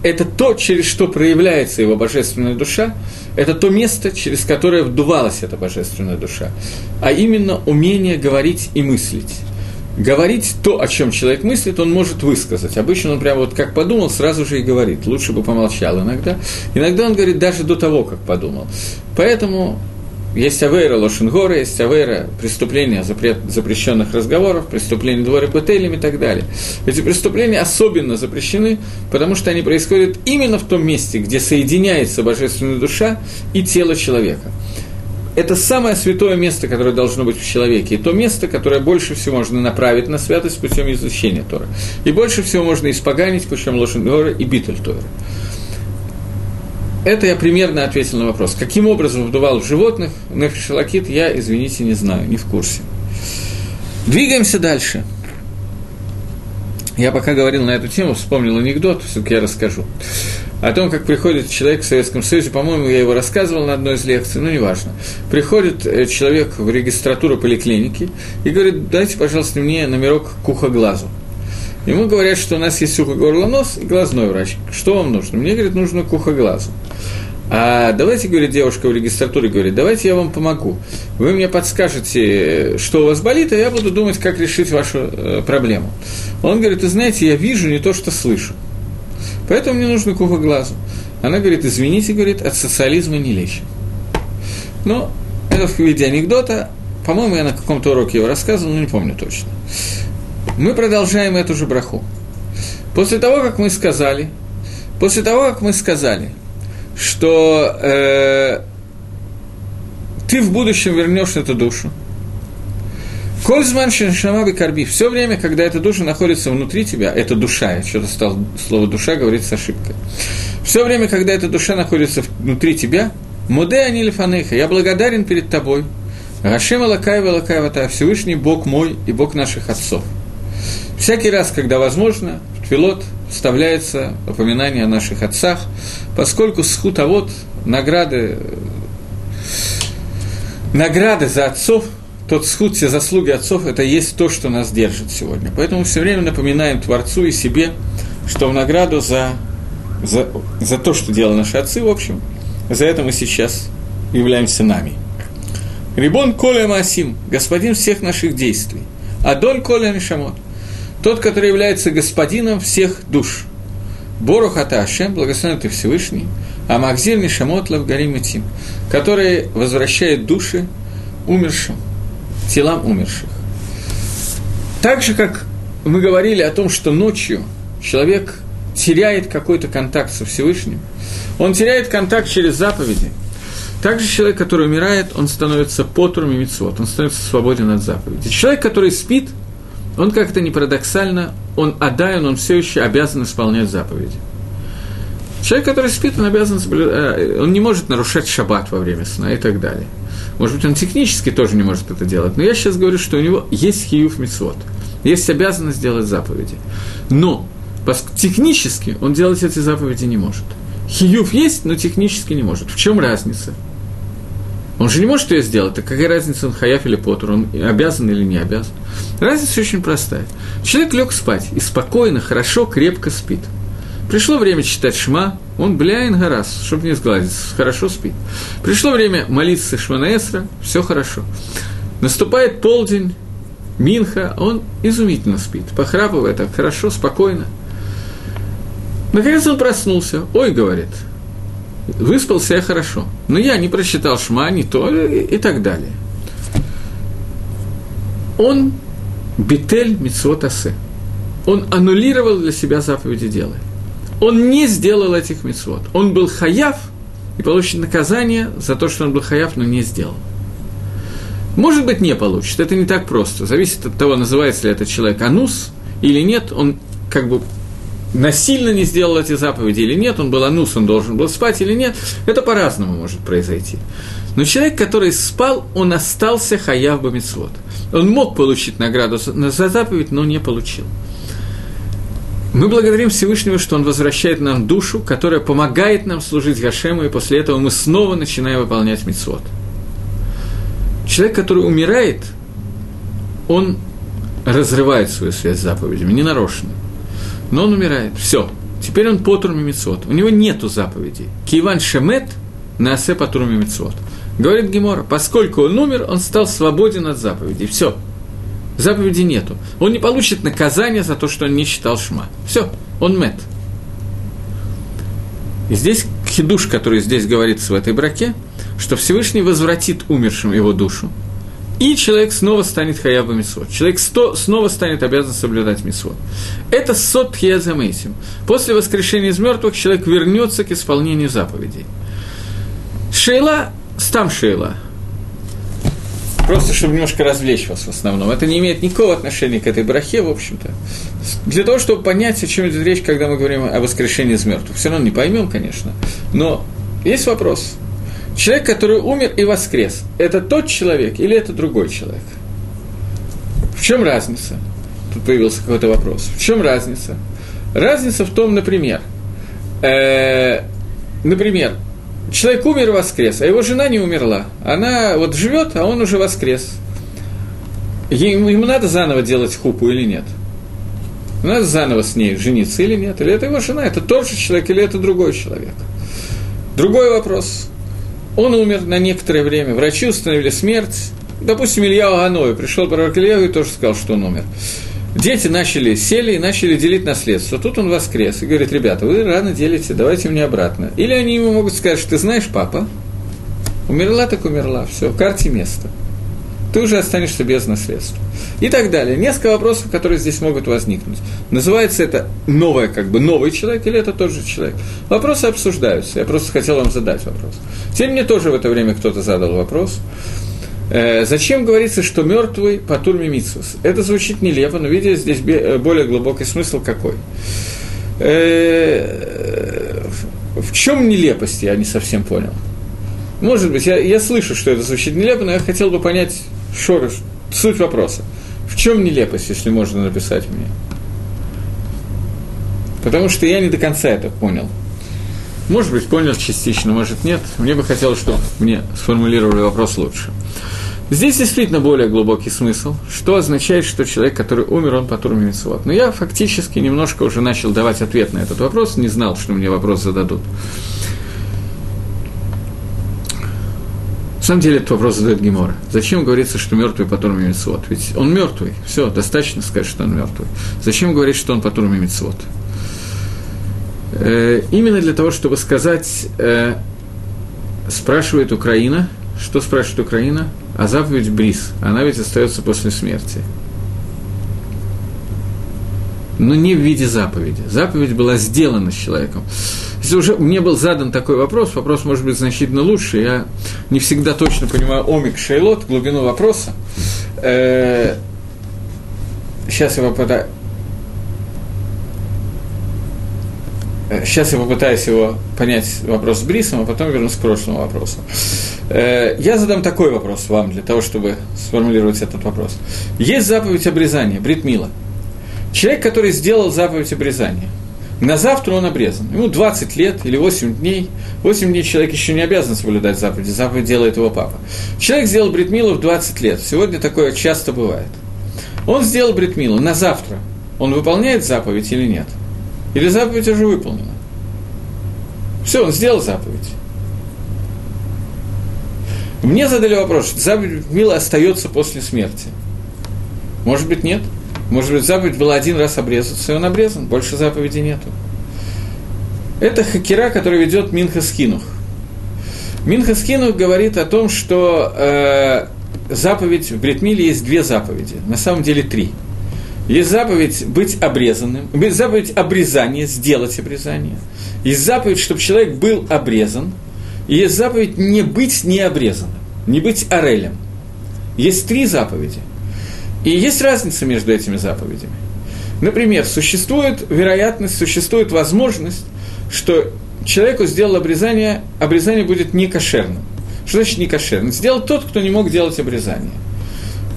это то, через что проявляется его божественная душа, это то место, через которое вдувалась эта божественная душа, а именно умение говорить и мыслить говорить то, о чем человек мыслит, он может высказать. Обычно он прямо вот как подумал, сразу же и говорит. Лучше бы помолчал иногда. Иногда он говорит даже до того, как подумал. Поэтому есть авейра лошенгора, есть авейра преступления запрет, запрещенных разговоров, преступления дворы петелем и так далее. Эти преступления особенно запрещены, потому что они происходят именно в том месте, где соединяется божественная душа и тело человека это самое святое место, которое должно быть в человеке, и то место, которое больше всего можно направить на святость путем изучения Тора. И больше всего можно испоганить путем Лошен и Битуль Тора. Это я примерно ответил на вопрос. Каким образом вдувал в животных нефишалакит, я, извините, не знаю, не в курсе. Двигаемся дальше. Я пока говорил на эту тему, вспомнил анекдот, все-таки я расскажу о том, как приходит человек в Советском Союзе, по-моему, я его рассказывал на одной из лекций, ну, неважно. Приходит э, человек в регистратуру поликлиники и говорит, дайте, пожалуйста, мне номерок к ухоглазу. Ему говорят, что у нас есть ухо, горло, нос и глазной врач. Что вам нужно? Мне, говорит, нужно к ухоглазу. А давайте, говорит девушка в регистратуре, говорит, давайте я вам помогу. Вы мне подскажете, что у вас болит, а я буду думать, как решить вашу э, проблему. Он говорит, ты знаете, я вижу не то, что слышу. Поэтому мне нужно купа глазу. Она говорит, извините, говорит, от социализма не лечим. Ну, это в виде анекдота. По-моему, я на каком-то уроке его рассказывал, но не помню точно. Мы продолжаем эту же браху. После того, как мы сказали, после того, как мы сказали, что э, ты в будущем вернешь эту душу, Кользман Шамаби Карби. Все время, когда эта душа находится внутри тебя, это душа, я что-то стал слово душа говорить с ошибкой. Все время, когда эта душа находится внутри тебя, Муде Анилифанеха, я благодарен перед тобой. Рашим Алакаева Алакаева, Всевышний Бог мой и Бог наших отцов. Всякий раз, когда возможно, в Твилот вставляется упоминание о наших отцах, поскольку схутовод, награды, награды за отцов, тот схуд, все заслуги отцов, это есть то, что нас держит сегодня. Поэтому все время напоминаем Творцу и себе, что в награду за, за, за то, что делали наши отцы, в общем, за это мы сейчас являемся нами. Рибон Коля Масим, господин всех наших действий. Адоль Коля Нишамот – тот, который является господином всех душ. Борухата Ашем, благословен ты Всевышний, а Махзир Нишамот Лавгарим Тим, который возвращает души умершим, телам умерших. Так же, как мы говорили о том, что ночью человек теряет какой-то контакт со Всевышним, он теряет контакт через заповеди. Также человек, который умирает, он становится потуром и митцвот, он становится свободен от заповедей. Человек, который спит – он как-то не парадоксально, он отдаен, он все еще обязан исполнять заповеди. Человек, который спит, он обязан э, он не может нарушать шаббат во время сна и так далее. Может быть, он технически тоже не может это делать, но я сейчас говорю, что у него есть хиюф мицвод, есть обязанность делать заповеди. Но технически он делать эти заповеди не может. Хиюф есть, но технически не может. В чем разница? Он же не может ее сделать, так какая разница, он хаяф или потур, он обязан или не обязан. Разница очень простая. Человек лег спать и спокойно, хорошо, крепко спит. Пришло время читать шма, он бляин гарас, чтобы не сгладиться, хорошо спит. Пришло время молиться шманаэсра, все хорошо. Наступает полдень, Минха, он изумительно спит, похрапывает так хорошо, спокойно. Наконец он проснулся. Ой, говорит, выспался я хорошо, но я не прочитал шма, не то и, и так далее. Он битель митцвот асе. Он аннулировал для себя заповеди дела. Он не сделал этих митцвот. Он был хаяв и получит наказание за то, что он был хаяв, но не сделал. Может быть, не получит. Это не так просто. Зависит от того, называется ли этот человек анус или нет. Он как бы насильно не сделал эти заповеди или нет, он был анус, он должен был спать или нет, это по-разному может произойти. Но человек, который спал, он остался хаяв бамитсвот. Он мог получить награду за заповедь, но не получил. Мы благодарим Всевышнего, что Он возвращает нам душу, которая помогает нам служить Гашему, и после этого мы снова начинаем выполнять митцвот. Человек, который умирает, он разрывает свою связь с заповедями, ненарочно но он умирает. Все. Теперь он потур мимицот. У него нету заповедей. Киван шемет на асе потур мимицот. Говорит Гемора, поскольку он умер, он стал свободен от заповедей. Все. Заповеди нету. Он не получит наказание за то, что он не читал шма. Все, он мет. И здесь хидуш, который здесь говорится в этой браке, что Всевышний возвратит умершим его душу, и человек снова станет хаябом мисвод. Человек сто, снова станет обязан соблюдать мисвод. Это сот тхиязамейсим. После воскрешения из мертвых человек вернется к исполнению заповедей. Шейла, стам шейла. Просто, чтобы немножко развлечь вас в основном. Это не имеет никакого отношения к этой брахе, в общем-то. Для того, чтобы понять, о чем идет речь, когда мы говорим о воскрешении из мертвых. Все равно не поймем, конечно. Но есть вопрос. Человек, который умер и воскрес, это тот человек или это другой человек? В чем разница? Тут появился какой-то вопрос. В чем разница? Разница в том, например, э, например, человек умер и воскрес, а его жена не умерла. Она вот живет, а он уже воскрес. Ему, ему надо заново делать хупу или нет? Надо заново с ней жениться или нет? Или это его жена? Это тот же человек или это другой человек? Другой вопрос. Он умер на некоторое время, врачи установили смерть. Допустим, Илья Аганой пришел пророк Илья и тоже сказал, что он умер. Дети начали, сели и начали делить наследство. Тут он воскрес и говорит, ребята, вы рано делите, давайте мне обратно. Или они ему могут сказать, что ты знаешь, папа, умерла так умерла, все, в карте место. Ты уже останешься без наследства. И так далее. Несколько вопросов, которые здесь могут возникнуть. Называется это новое, как бы новый человек или это тот же человек? Вопросы обсуждаются. Я просто хотел вам задать вопрос. Тем мне тоже в это время кто-то задал вопрос. Э, зачем говорится, что мертвый по турме Митсус? Это звучит нелепо, но видите, здесь э, более глубокий смысл какой. Э, в чем нелепость, я не совсем понял. Может быть, я, я слышу, что это звучит нелепо, но я хотел бы понять шорош, суть вопроса. В чем нелепость, если можно написать мне? Потому что я не до конца это понял. Может быть, понял частично, может, нет. Мне бы хотелось, чтобы мне сформулировали вопрос лучше. Здесь действительно более глубокий смысл, что означает, что человек, который умер, он по турме Митцвот. Но я фактически немножко уже начал давать ответ на этот вопрос, не знал, что мне вопрос зададут. На самом деле этот вопрос задает Гемора. Зачем говорится, что мертвый по турме Митцвот? Ведь он мертвый, все, достаточно сказать, что он мертвый. Зачем говорить, что он по турме Митцвот? Э, именно для того, чтобы сказать, э, спрашивает Украина – что спрашивает Украина? А заповедь Брис, она ведь остается после смерти. Но не в виде заповеди. Заповедь была сделана с человеком. Если уже мне был задан такой вопрос, вопрос может быть значительно лучше, я не всегда точно понимаю омик шейлот, глубину вопроса. Э, сейчас я попытаюсь Сейчас я попытаюсь его понять вопрос с Брисом, а потом вернусь к прошлому вопросу. Э, я задам такой вопрос вам, для того, чтобы сформулировать этот вопрос. Есть заповедь обрезания, бритмила. Человек, который сделал заповедь обрезания, на завтра он обрезан. Ему 20 лет или 8 дней. 8 дней человек еще не обязан соблюдать заповеди, заповедь делает его папа. Человек сделал бритмилу в 20 лет. Сегодня такое часто бывает. Он сделал бритмилу на завтра. Он выполняет заповедь или нет – или заповедь уже выполнена? Все, он сделал заповедь. Мне задали вопрос, заповедь Мила остается после смерти. Может быть, нет. Может быть, заповедь была один раз обрезаться, и он обрезан, больше заповеди нету. Это хакера, который ведет Минха Скинух. Минха Скинух говорит о том, что э, заповедь в Бритмиле есть две заповеди, на самом деле три – есть заповедь быть обрезанным, есть заповедь обрезания, сделать обрезание. Есть заповедь, чтобы человек был обрезан. И есть заповедь не быть необрезанным, не быть орелем. Есть три заповеди. И есть разница между этими заповедями. Например, существует вероятность, существует возможность, что человеку сделал обрезание, обрезание будет некошерным. Что значит некошерным? Сделал тот, кто не мог делать обрезание –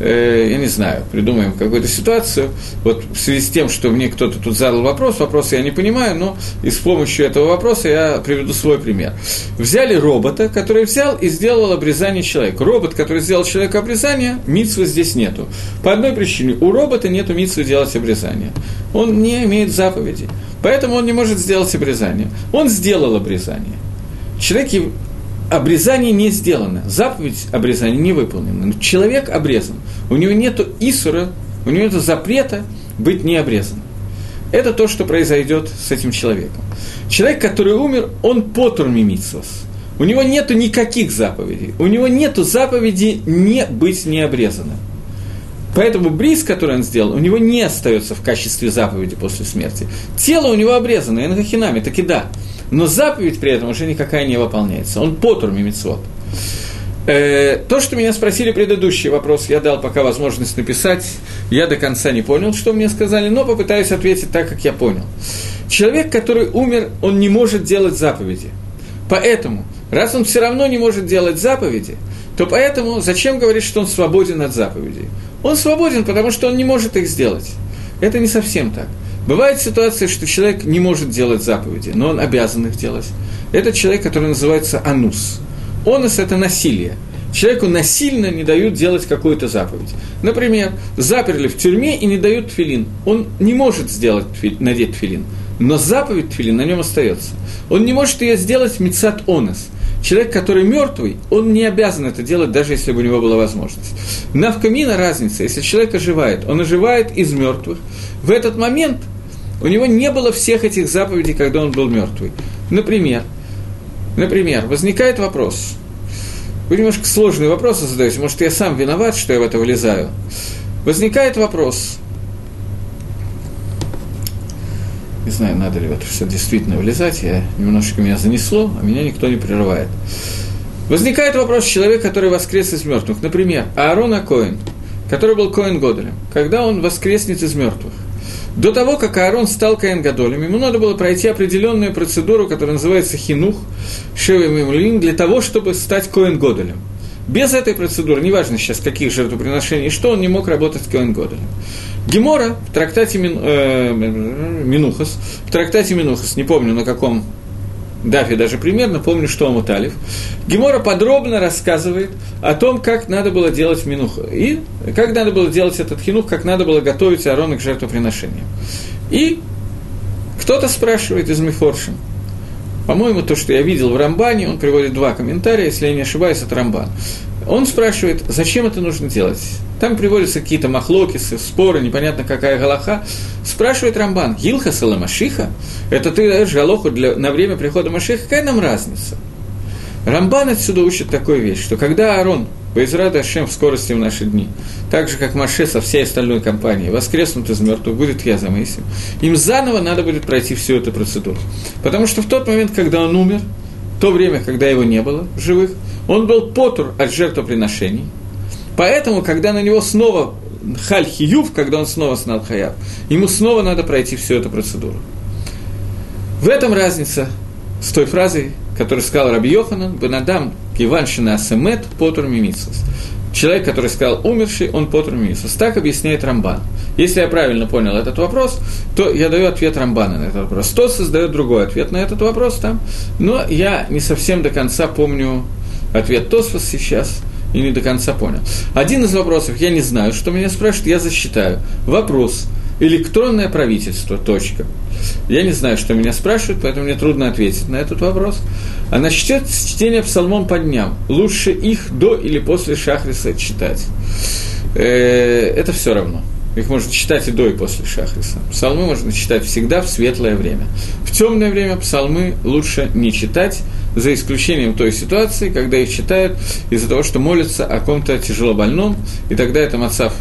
э, я не знаю, придумаем какую-то ситуацию, вот в связи с тем, что мне кто-то тут задал вопрос, вопрос я не понимаю, но и с помощью этого вопроса я приведу свой пример. Взяли робота, который взял и сделал обрезание человека. Робот, который сделал человеку обрезание, митсвы здесь нету. По одной причине, у робота нету митсвы делать обрезание. Он не имеет заповеди, поэтому он не может сделать обрезание. Он сделал обрезание. Человек обрезание не сделано, заповедь обрезания не выполнена. Но человек обрезан. У него нет исура, у него нет запрета быть не обрезанным. Это то, что произойдет с этим человеком. Человек, который умер, он потур мимитсос. У него нету никаких заповедей. У него нету заповеди не быть необрезанным. Поэтому бриз, который он сделал, у него не остается в качестве заповеди после смерти. Тело у него обрезано, и на таки да но заповедь при этом уже никакая не выполняется. Он потур мимицвот. Э, то, что меня спросили предыдущий вопрос, я дал пока возможность написать. Я до конца не понял, что мне сказали, но попытаюсь ответить так, как я понял. Человек, который умер, он не может делать заповеди. Поэтому, раз он все равно не может делать заповеди, то поэтому зачем говорить, что он свободен от заповедей? Он свободен, потому что он не может их сделать. Это не совсем так. Бывает ситуация, что человек не может делать заповеди, но он обязан их делать. Это человек, который называется анус. Онус – это насилие. Человеку насильно не дают делать какую-то заповедь. Например, заперли в тюрьме и не дают тфилин. Он не может сделать, надеть тфилин. но заповедь тфилин на нем остается. Он не может ее сделать мецат онес. Человек, который мертвый, он не обязан это делать, даже если бы у него была возможность. Навкамина разница, если человек оживает, он оживает из мертвых. В этот момент у него не было всех этих заповедей, когда он был мертвый. Например, например, возникает вопрос. Вы немножко сложные вопросы задаете, может, я сам виноват, что я в это вылезаю. Возникает вопрос, Не знаю, надо ли в это все действительно влезать, я, немножечко меня занесло, а меня никто не прерывает. Возникает вопрос человека, который воскрес из мертвых. Например, Аарон Акоин, который был Коин Годелем, когда он воскреснет из мертвых. До того, как Аарон стал Коэн Гадолем, ему надо было пройти определенную процедуру, которая называется хинух, шевем для того, чтобы стать Коэн Годелем. Без этой процедуры, неважно сейчас каких жертвоприношений, что он не мог работать Коэн Годелем. Гемора в трактате э, Минухас, в трактате Минухас, не помню на каком дафе даже примерно, помню, что он Талив, Гемора подробно рассказывает о том, как надо было делать Минух, и как надо было делать этот хинух, как надо было готовить Аарона к жертвоприношению. И кто-то спрашивает из Мифоршин, по-моему, то, что я видел в Рамбане, он приводит два комментария, если я не ошибаюсь, это Рамбан. Он спрашивает, зачем это нужно делать? Там приводятся какие-то махлокисы, споры, непонятно какая галаха. Спрашивает Рамбан, Гилха Саламашиха, это ты даешь галоху для, на время прихода Машиха, какая нам разница? Рамбан отсюда учит такую вещь, что когда Аарон, Байзрада Ашем в скорости в наши дни, так же, как Маше со всей остальной компанией, воскреснут из мертвых, будет я за Моисеем, им заново надо будет пройти всю эту процедуру. Потому что в тот момент, когда он умер, то время, когда его не было в живых, он был потур от жертвоприношений – Поэтому, когда на него снова халь хиюв, когда он снова снал хаяв, ему снова надо пройти всю эту процедуру. В этом разница с той фразой, которую сказал Раби Йоханан, «Бенадам киваншина асемет потур мимицус». Человек, который сказал «умерший», он потур мимицус. Так объясняет Рамбан. Если я правильно понял этот вопрос, то я даю ответ Рамбана на этот вопрос. Тот создает другой ответ на этот вопрос там, но я не совсем до конца помню ответ Тосфос сейчас – и не до конца понял. Один из вопросов, я не знаю, что меня спрашивают, я засчитаю. Вопрос. Электронное правительство. Точка. Я не знаю, что меня спрашивают, поэтому мне трудно ответить на этот вопрос. А насчет чтения псалмом по дням. Лучше их до или после шахриса читать. Э, это все равно. Их можно читать и до, и после шахриса. Псалмы можно читать всегда в светлое время. В темное время псалмы лучше не читать, за исключением той ситуации, когда их читают из-за того, что молятся о ком-то тяжело больном, и тогда это мацав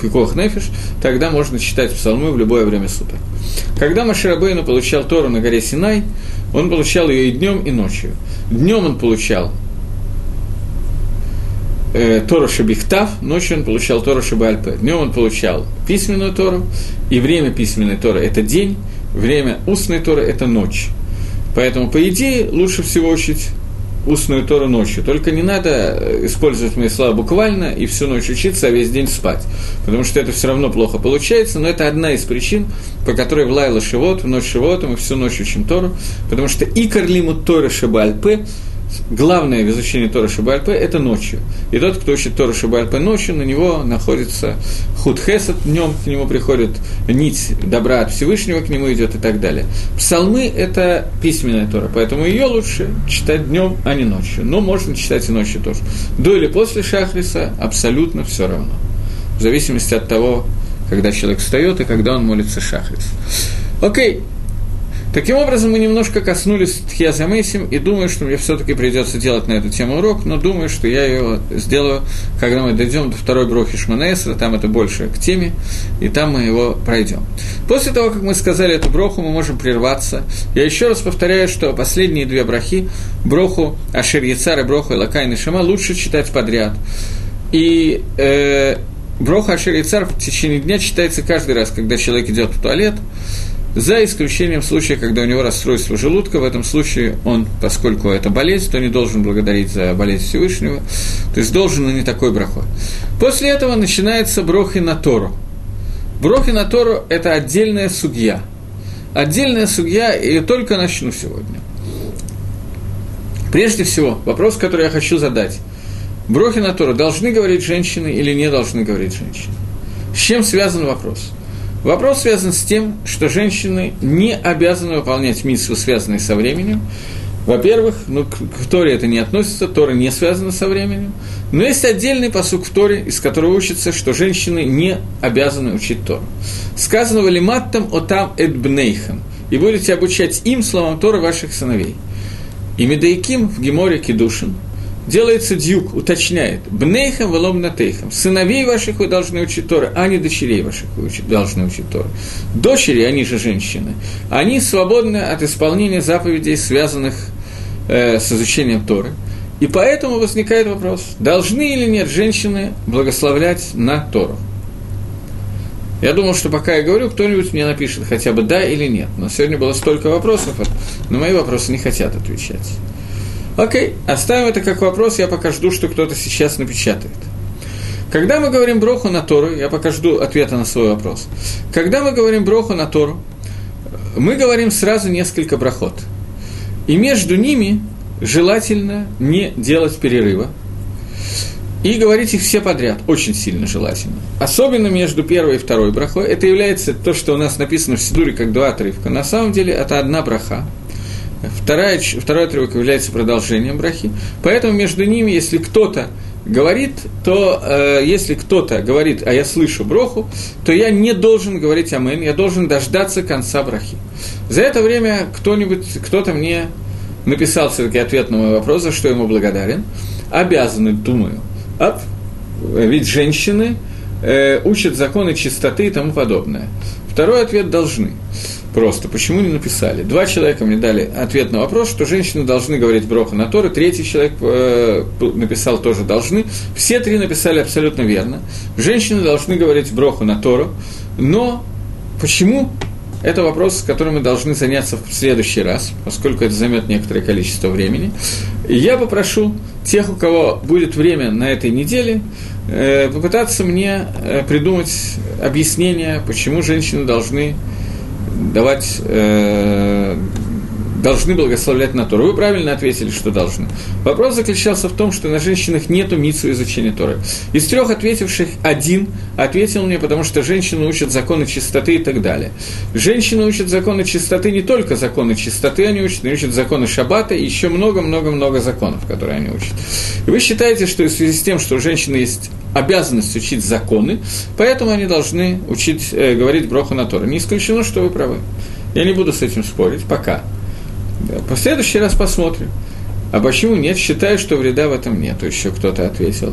пикох нефиш, тогда можно читать псалмы в любое время суток. Когда Маширабейну получал Тору на горе Синай, он получал ее и днем, и ночью. Днем он получал э, Тора Шабихтав, ночью он получал Тора Шабальпе. Днем он получал письменную Тору, и время письменной Торы – это день, время устной Торы – это ночь. Поэтому, по идее, лучше всего учить устную Тору ночью. Только не надо э, использовать мои слова буквально и всю ночь учиться, а весь день спать. Потому что это все равно плохо получается, но это одна из причин, по которой в Лайла Шивот, в ночь Шивота мы всю ночь учим Тору, потому что и Карлиму Тора Шабальпе главное в изучении Тора Шабальпе – это ночью. И тот, кто учит Тора Шабальпе ночью, на него находится худ хесед, днем к нему приходит нить добра от Всевышнего, к нему идет и так далее. Псалмы – это письменная Тора, поэтому ее лучше читать днем, а не ночью. Но можно читать и ночью тоже. До или после Шахриса абсолютно все равно. В зависимости от того, когда человек встает и когда он молится Шахрис. Окей, Таким образом, мы немножко коснулись Тхиазамейсим, и думаю, что мне все-таки придется делать на эту тему урок, но думаю, что я ее сделаю, когда мы дойдем до второй брохи Шманесра, там это больше к теме, и там мы его пройдем. После того, как мы сказали эту броху, мы можем прерваться. Я еще раз повторяю, что последние две брохи, броху Ашер Яцар и броху Элакайн и Шама, лучше читать подряд. И э, броха Ашер Яцар в течение дня читается каждый раз, когда человек идет в туалет, за исключением случая, когда у него расстройство желудка, в этом случае он, поскольку это болезнь, то не должен благодарить за болезнь Всевышнего, то есть должен, но не такой брахой. После этого начинается брохи на Тору. Брохи на Тору – это отдельная судья. Отдельная судья, и только начну сегодня. Прежде всего, вопрос, который я хочу задать. Брохи на Тору должны говорить женщины или не должны говорить женщины? С чем связан вопрос? Вопрос связан с тем, что женщины не обязаны выполнять миссию, связанные со временем. Во-первых, ну, к Торе это не относится, Тора не связана со временем. Но есть отдельный посук в Торе, из которого учится, что женщины не обязаны учить Тору. Сказано «Валиматтам отам эдбнейхам» и будете обучать им словам Тора ваших сыновей. И Медаиким в Геморе Кедушин делается дюк, уточняет, «Бнейхам велом натейхам» – «Сыновей ваших вы должны учить Торы, а не дочерей ваших вы должны учить Торы». Дочери, они же женщины, они свободны от исполнения заповедей, связанных э, с изучением Торы. И поэтому возникает вопрос, должны или нет женщины благословлять на Тору. Я думал, что пока я говорю, кто-нибудь мне напишет хотя бы да или нет. Но сегодня было столько вопросов, но мои вопросы не хотят отвечать. Окей, оставим это как вопрос, я пока жду, что кто-то сейчас напечатает. Когда мы говорим броху на Тору, я пока жду ответа на свой вопрос. Когда мы говорим броху на Тору, мы говорим сразу несколько брахот. И между ними желательно не делать перерыва, и говорить их все подряд, очень сильно желательно. Особенно между первой и второй брахой. Это является то, что у нас написано в Сидуре как два отрывка. На самом деле это одна браха. Вторая, второй отрывок является продолжением брахи. Поэтому между ними, если кто-то говорит, то э, если кто-то говорит, а я слышу броху, то я не должен говорить амен, я должен дождаться конца брахи. За это время кто-нибудь, кто-то мне написал все-таки ответ на мой вопрос, за что ему благодарен. Обязаны, думаю, Ап, ведь женщины э, учат законы чистоты и тому подобное. Второй ответ – должны. Просто. Почему не написали? Два человека мне дали ответ на вопрос, что женщины должны говорить броха на Торы, третий человек э, написал тоже должны. Все три написали абсолютно верно. Женщины должны говорить броху на Тору, но почему это вопрос, с которым мы должны заняться в следующий раз, поскольку это займет некоторое количество времени. И я попрошу тех, у кого будет время на этой неделе, э, попытаться мне э, придумать объяснение, почему женщины должны давать э, должны благословлять на Тору. Вы правильно ответили, что должны. Вопрос заключался в том, что на женщинах нету митсу изучения Торы. Из трех ответивших один ответил мне, потому что женщины учат законы чистоты и так далее. Женщины учат законы чистоты не только законы чистоты они учат, они учат законы шаббата и еще много-много-много законов, которые они учат. И вы считаете, что в связи с тем, что у женщины есть обязанность учить законы, поэтому они должны учить, э, говорить броху на Тору. Не исключено, что вы правы. Я не буду с этим спорить пока. Да, в следующий раз посмотрим. А почему нет? Считаю, что вреда в этом нет. Еще кто-то ответил.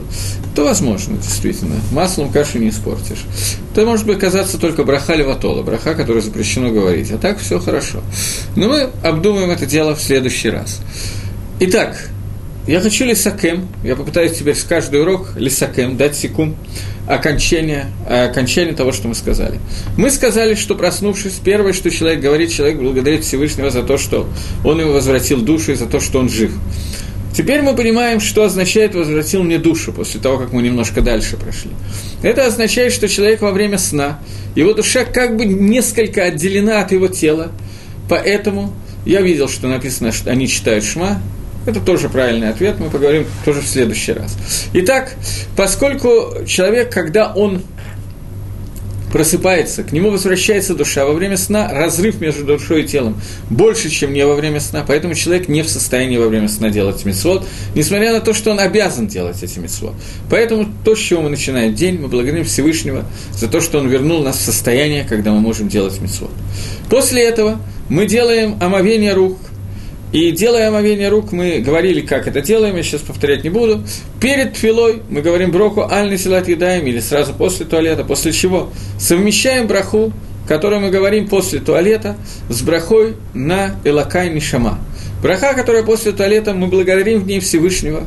То возможно, действительно. Маслом кашу не испортишь. Это может быть казаться только браха леватола, браха, которую запрещено говорить. А так все хорошо. Но мы обдумаем это дело в следующий раз. Итак, я хочу лисакем, я попытаюсь теперь с каждый урок лисакем дать секунд окончание, окончание того, что мы сказали. Мы сказали, что проснувшись, первое, что человек говорит, человек благодарит Всевышнего за то, что он ему возвратил душу и за то, что он жив. Теперь мы понимаем, что означает «возвратил мне душу» после того, как мы немножко дальше прошли. Это означает, что человек во время сна, его душа как бы несколько отделена от его тела, поэтому я видел, что написано, что они читают «Шма», это тоже правильный ответ, мы поговорим тоже в следующий раз. Итак, поскольку человек, когда он просыпается, к нему возвращается душа. Во время сна разрыв между душой и телом больше, чем не во время сна, поэтому человек не в состоянии во время сна делать митцвот, несмотря на то, что он обязан делать эти митцвот. Поэтому то, с чего мы начинаем день, мы благодарим Всевышнего за то, что он вернул нас в состояние, когда мы можем делать митцвот. После этого мы делаем омовение рук – и делая омовение рук, мы говорили, как это делаем, я сейчас повторять не буду. Перед филой мы говорим броху аль насилат едаем, или сразу после туалета, после чего совмещаем браху, которую мы говорим после туалета, с брахой на элакай нишама. Браха, которая после туалета, мы благодарим в ней Всевышнего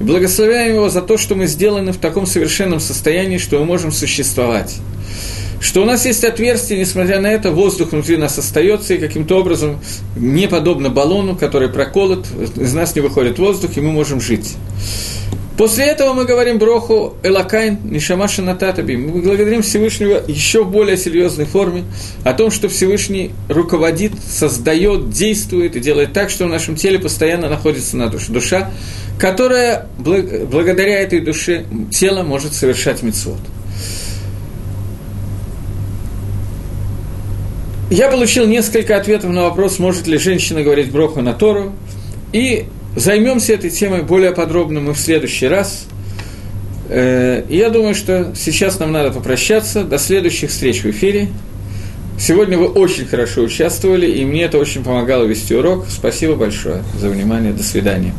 и благословляем его за то, что мы сделаны в таком совершенном состоянии, что мы можем существовать что у нас есть отверстие, несмотря на это, воздух внутри нас остается, и каким-то образом, не подобно баллону, который проколот, из нас не выходит воздух, и мы можем жить. После этого мы говорим броху Элакайн Нишамаша Нататаби. Мы благодарим Всевышнего еще в более серьезной форме о том, что Всевышний руководит, создает, действует и делает так, что в нашем теле постоянно находится на душе. Душа, которая благодаря этой душе тело может совершать мецвод. Я получил несколько ответов на вопрос, может ли женщина говорить броху на Тору. И займемся этой темой более подробно мы в следующий раз. Э, я думаю, что сейчас нам надо попрощаться. До следующих встреч в эфире. Сегодня вы очень хорошо участвовали, и мне это очень помогало вести урок. Спасибо большое за внимание. До свидания.